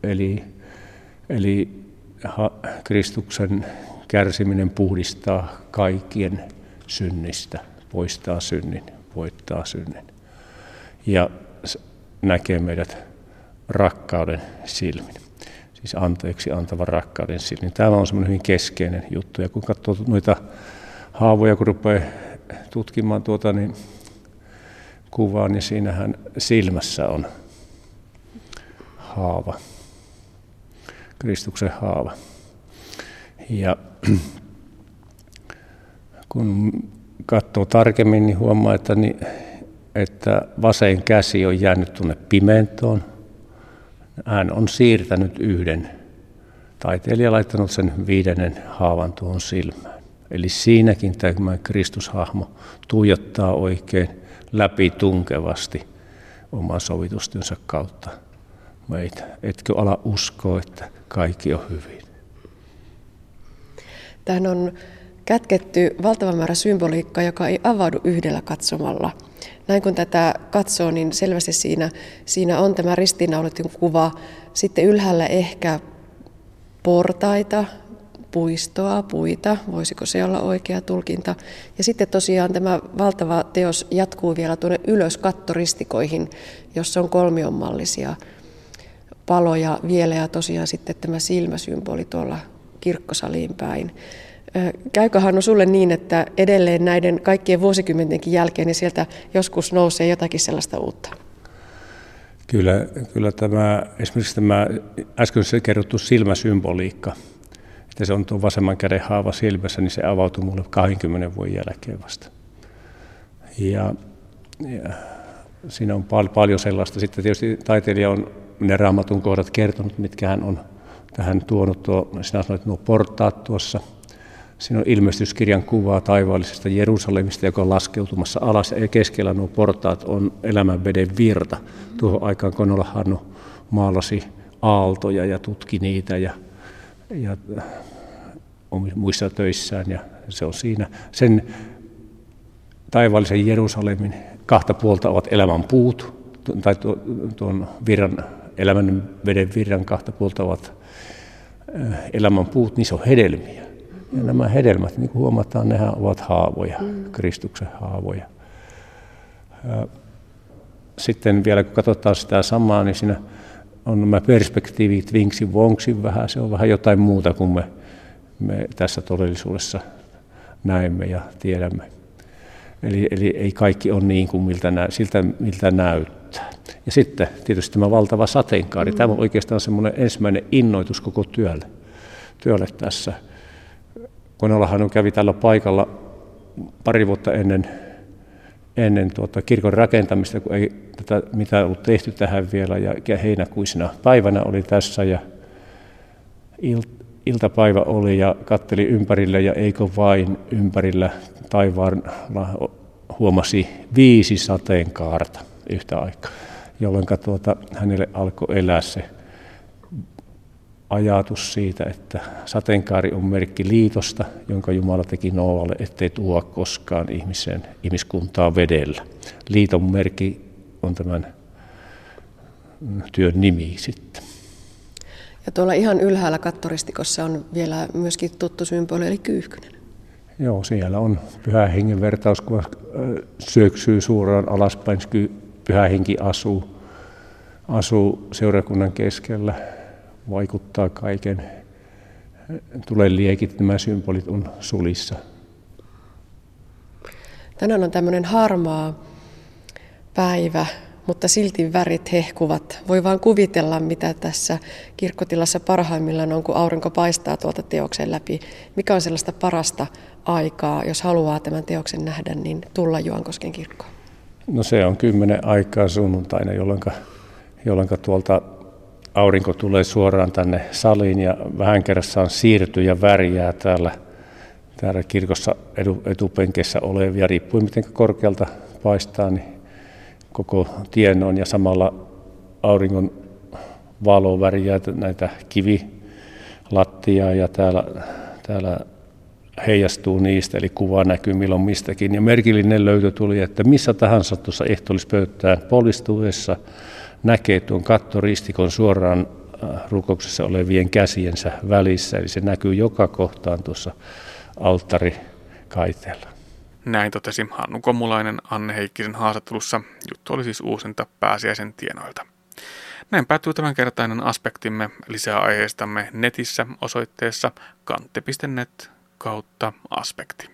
Eli, eli Kristuksen kärsiminen puhdistaa kaikkien synnistä, poistaa synnin, voittaa synnin. Ja näkee meidät rakkauden silmin. Siis anteeksi antavan rakkauden silmin. Tämä on semmoinen hyvin keskeinen juttu. Ja kun katsoo noita haavoja, kun rupeaa tutkimaan tuota, niin kuvaa, niin siinähän silmässä on haava. Kristuksen haava. Ja kun katsoo tarkemmin, niin huomaa, että, niin, että vasen käsi on jäänyt tuonne pimentoon. Hän on siirtänyt yhden taiteilija laittanut sen viidennen haavan tuohon silmään. Eli siinäkin tämä Kristushahmo tuijottaa oikein läpi tunkevasti oman sovitustyönsä kautta meitä. Etkö ala uskoa, että kaikki on hyvin? Tähän on kätketty valtava määrä symboliikkaa, joka ei avaudu yhdellä katsomalla. Näin kun tätä katsoo, niin selvästi siinä, siinä on tämä ristiinnaulitun kuva. Sitten ylhäällä ehkä portaita, puistoa, puita, voisiko se olla oikea tulkinta. Ja sitten tosiaan tämä valtava teos jatkuu vielä tuonne ylös kattoristikoihin, jossa on kolmionmallisia paloja vielä ja tosiaan sitten tämä silmäsymboli tuolla kirkkosaliin päin. Käykö Hannu sulle niin, että edelleen näiden kaikkien vuosikymmentenkin jälkeen niin sieltä joskus nousee jotakin sellaista uutta? Kyllä, kyllä tämä, esimerkiksi tämä äsken kerrottu silmäsymboliikka, että se on tuo vasemman käden haava silmässä, niin se avautui mulle 20 vuoden jälkeen vasta. Ja, ja siinä on pal- paljon sellaista. Sitten tietysti taiteilija on ne raamatun kohdat kertonut, mitkä hän on tähän tuonut. Tuo, sinä sanoit nuo portaat tuossa. Siinä on ilmestyskirjan kuvaa taivaallisesta Jerusalemista, joka on laskeutumassa alas. Ja keskellä nuo portaat on elämän veden virta. Tuohon aikaan Konola Hannu maalasi aaltoja ja tutki niitä ja ja muissa töissään ja se on siinä. Sen taivaallisen Jerusalemin kahta puolta ovat elämän puut, tai tuon virran, elämän veden virran kahta puolta ovat elämän puut, niissä on hedelmiä. Ja nämä hedelmät, niin kuin huomataan, nehän ovat haavoja, Kristuksen haavoja. Sitten vielä kun katsotaan sitä samaa, niin siinä on nämä perspektiivit vinksin vonksin vähän, se on vähän jotain muuta kuin me, me tässä todellisuudessa näemme ja tiedämme. Eli, eli ei kaikki ole niin kuin miltä, nä, siltä, miltä näyttää. Ja sitten tietysti tämä valtava sateenkaari. Mm. Tämä on oikeastaan semmoinen ensimmäinen innoitus koko työlle, työlle tässä. Konellahan kävi tällä paikalla pari vuotta ennen ennen tuota kirkon rakentamista, kun ei tätä mitä ollut tehty tähän vielä. Ja heinäkuisena päivänä oli tässä ja iltapäivä oli ja katteli ympärille ja eikö vain ympärillä taivaalla huomasi viisi sateenkaarta yhtä aikaa, jolloin tuota, hänelle alkoi elää se ajatus siitä, että sateenkaari on merkki liitosta, jonka Jumala teki Noalle, ettei tuo koskaan ihmisen, ihmiskuntaa vedellä. Liiton merkki on tämän työn nimi sitten. Ja tuolla ihan ylhäällä kattoristikossa on vielä myöskin tuttu symboli, eli kyyhkynen. Joo, siellä on pyhä hengen vertaus, kun syöksyy suoraan alaspäin, pyhä henki asuu, asuu seurakunnan keskellä vaikuttaa kaiken. Tulee liekit, nämä symbolit on sulissa. Tänään on tämmöinen harmaa päivä, mutta silti värit hehkuvat. Voi vaan kuvitella, mitä tässä kirkkotilassa parhaimmillaan on, kun aurinko paistaa tuolta teoksen läpi. Mikä on sellaista parasta aikaa, jos haluaa tämän teoksen nähdä, niin tulla Juankosken kirkkoon? No se on kymmenen aikaa sunnuntaina, jolloin, jolloin tuolta aurinko tulee suoraan tänne saliin ja vähän kerrassa on siirtyjä väriä täällä, täällä kirkossa edu, etupenkeissä olevia, riippuen miten korkealta paistaa, niin koko tien on ja samalla auringon valo väriä näitä kivilattiaa ja täällä, täällä heijastuu niistä, eli kuva näkyy milloin mistäkin. Ja merkillinen löytö tuli, että missä tahansa tuossa ehtoollispöytään polistuessa näkee tuon kattoristikon suoraan äh, rukouksessa olevien käsiensä välissä, eli se näkyy joka kohtaan tuossa alttarikaiteella. Näin totesi Hannu Komulainen Anne Heikkisen haastattelussa. Juttu oli siis uusinta pääsiäisen tienoilta. Näin päättyy tämänkertainen aspektimme. Lisää aiheistamme netissä osoitteessa kante.net kautta aspekti.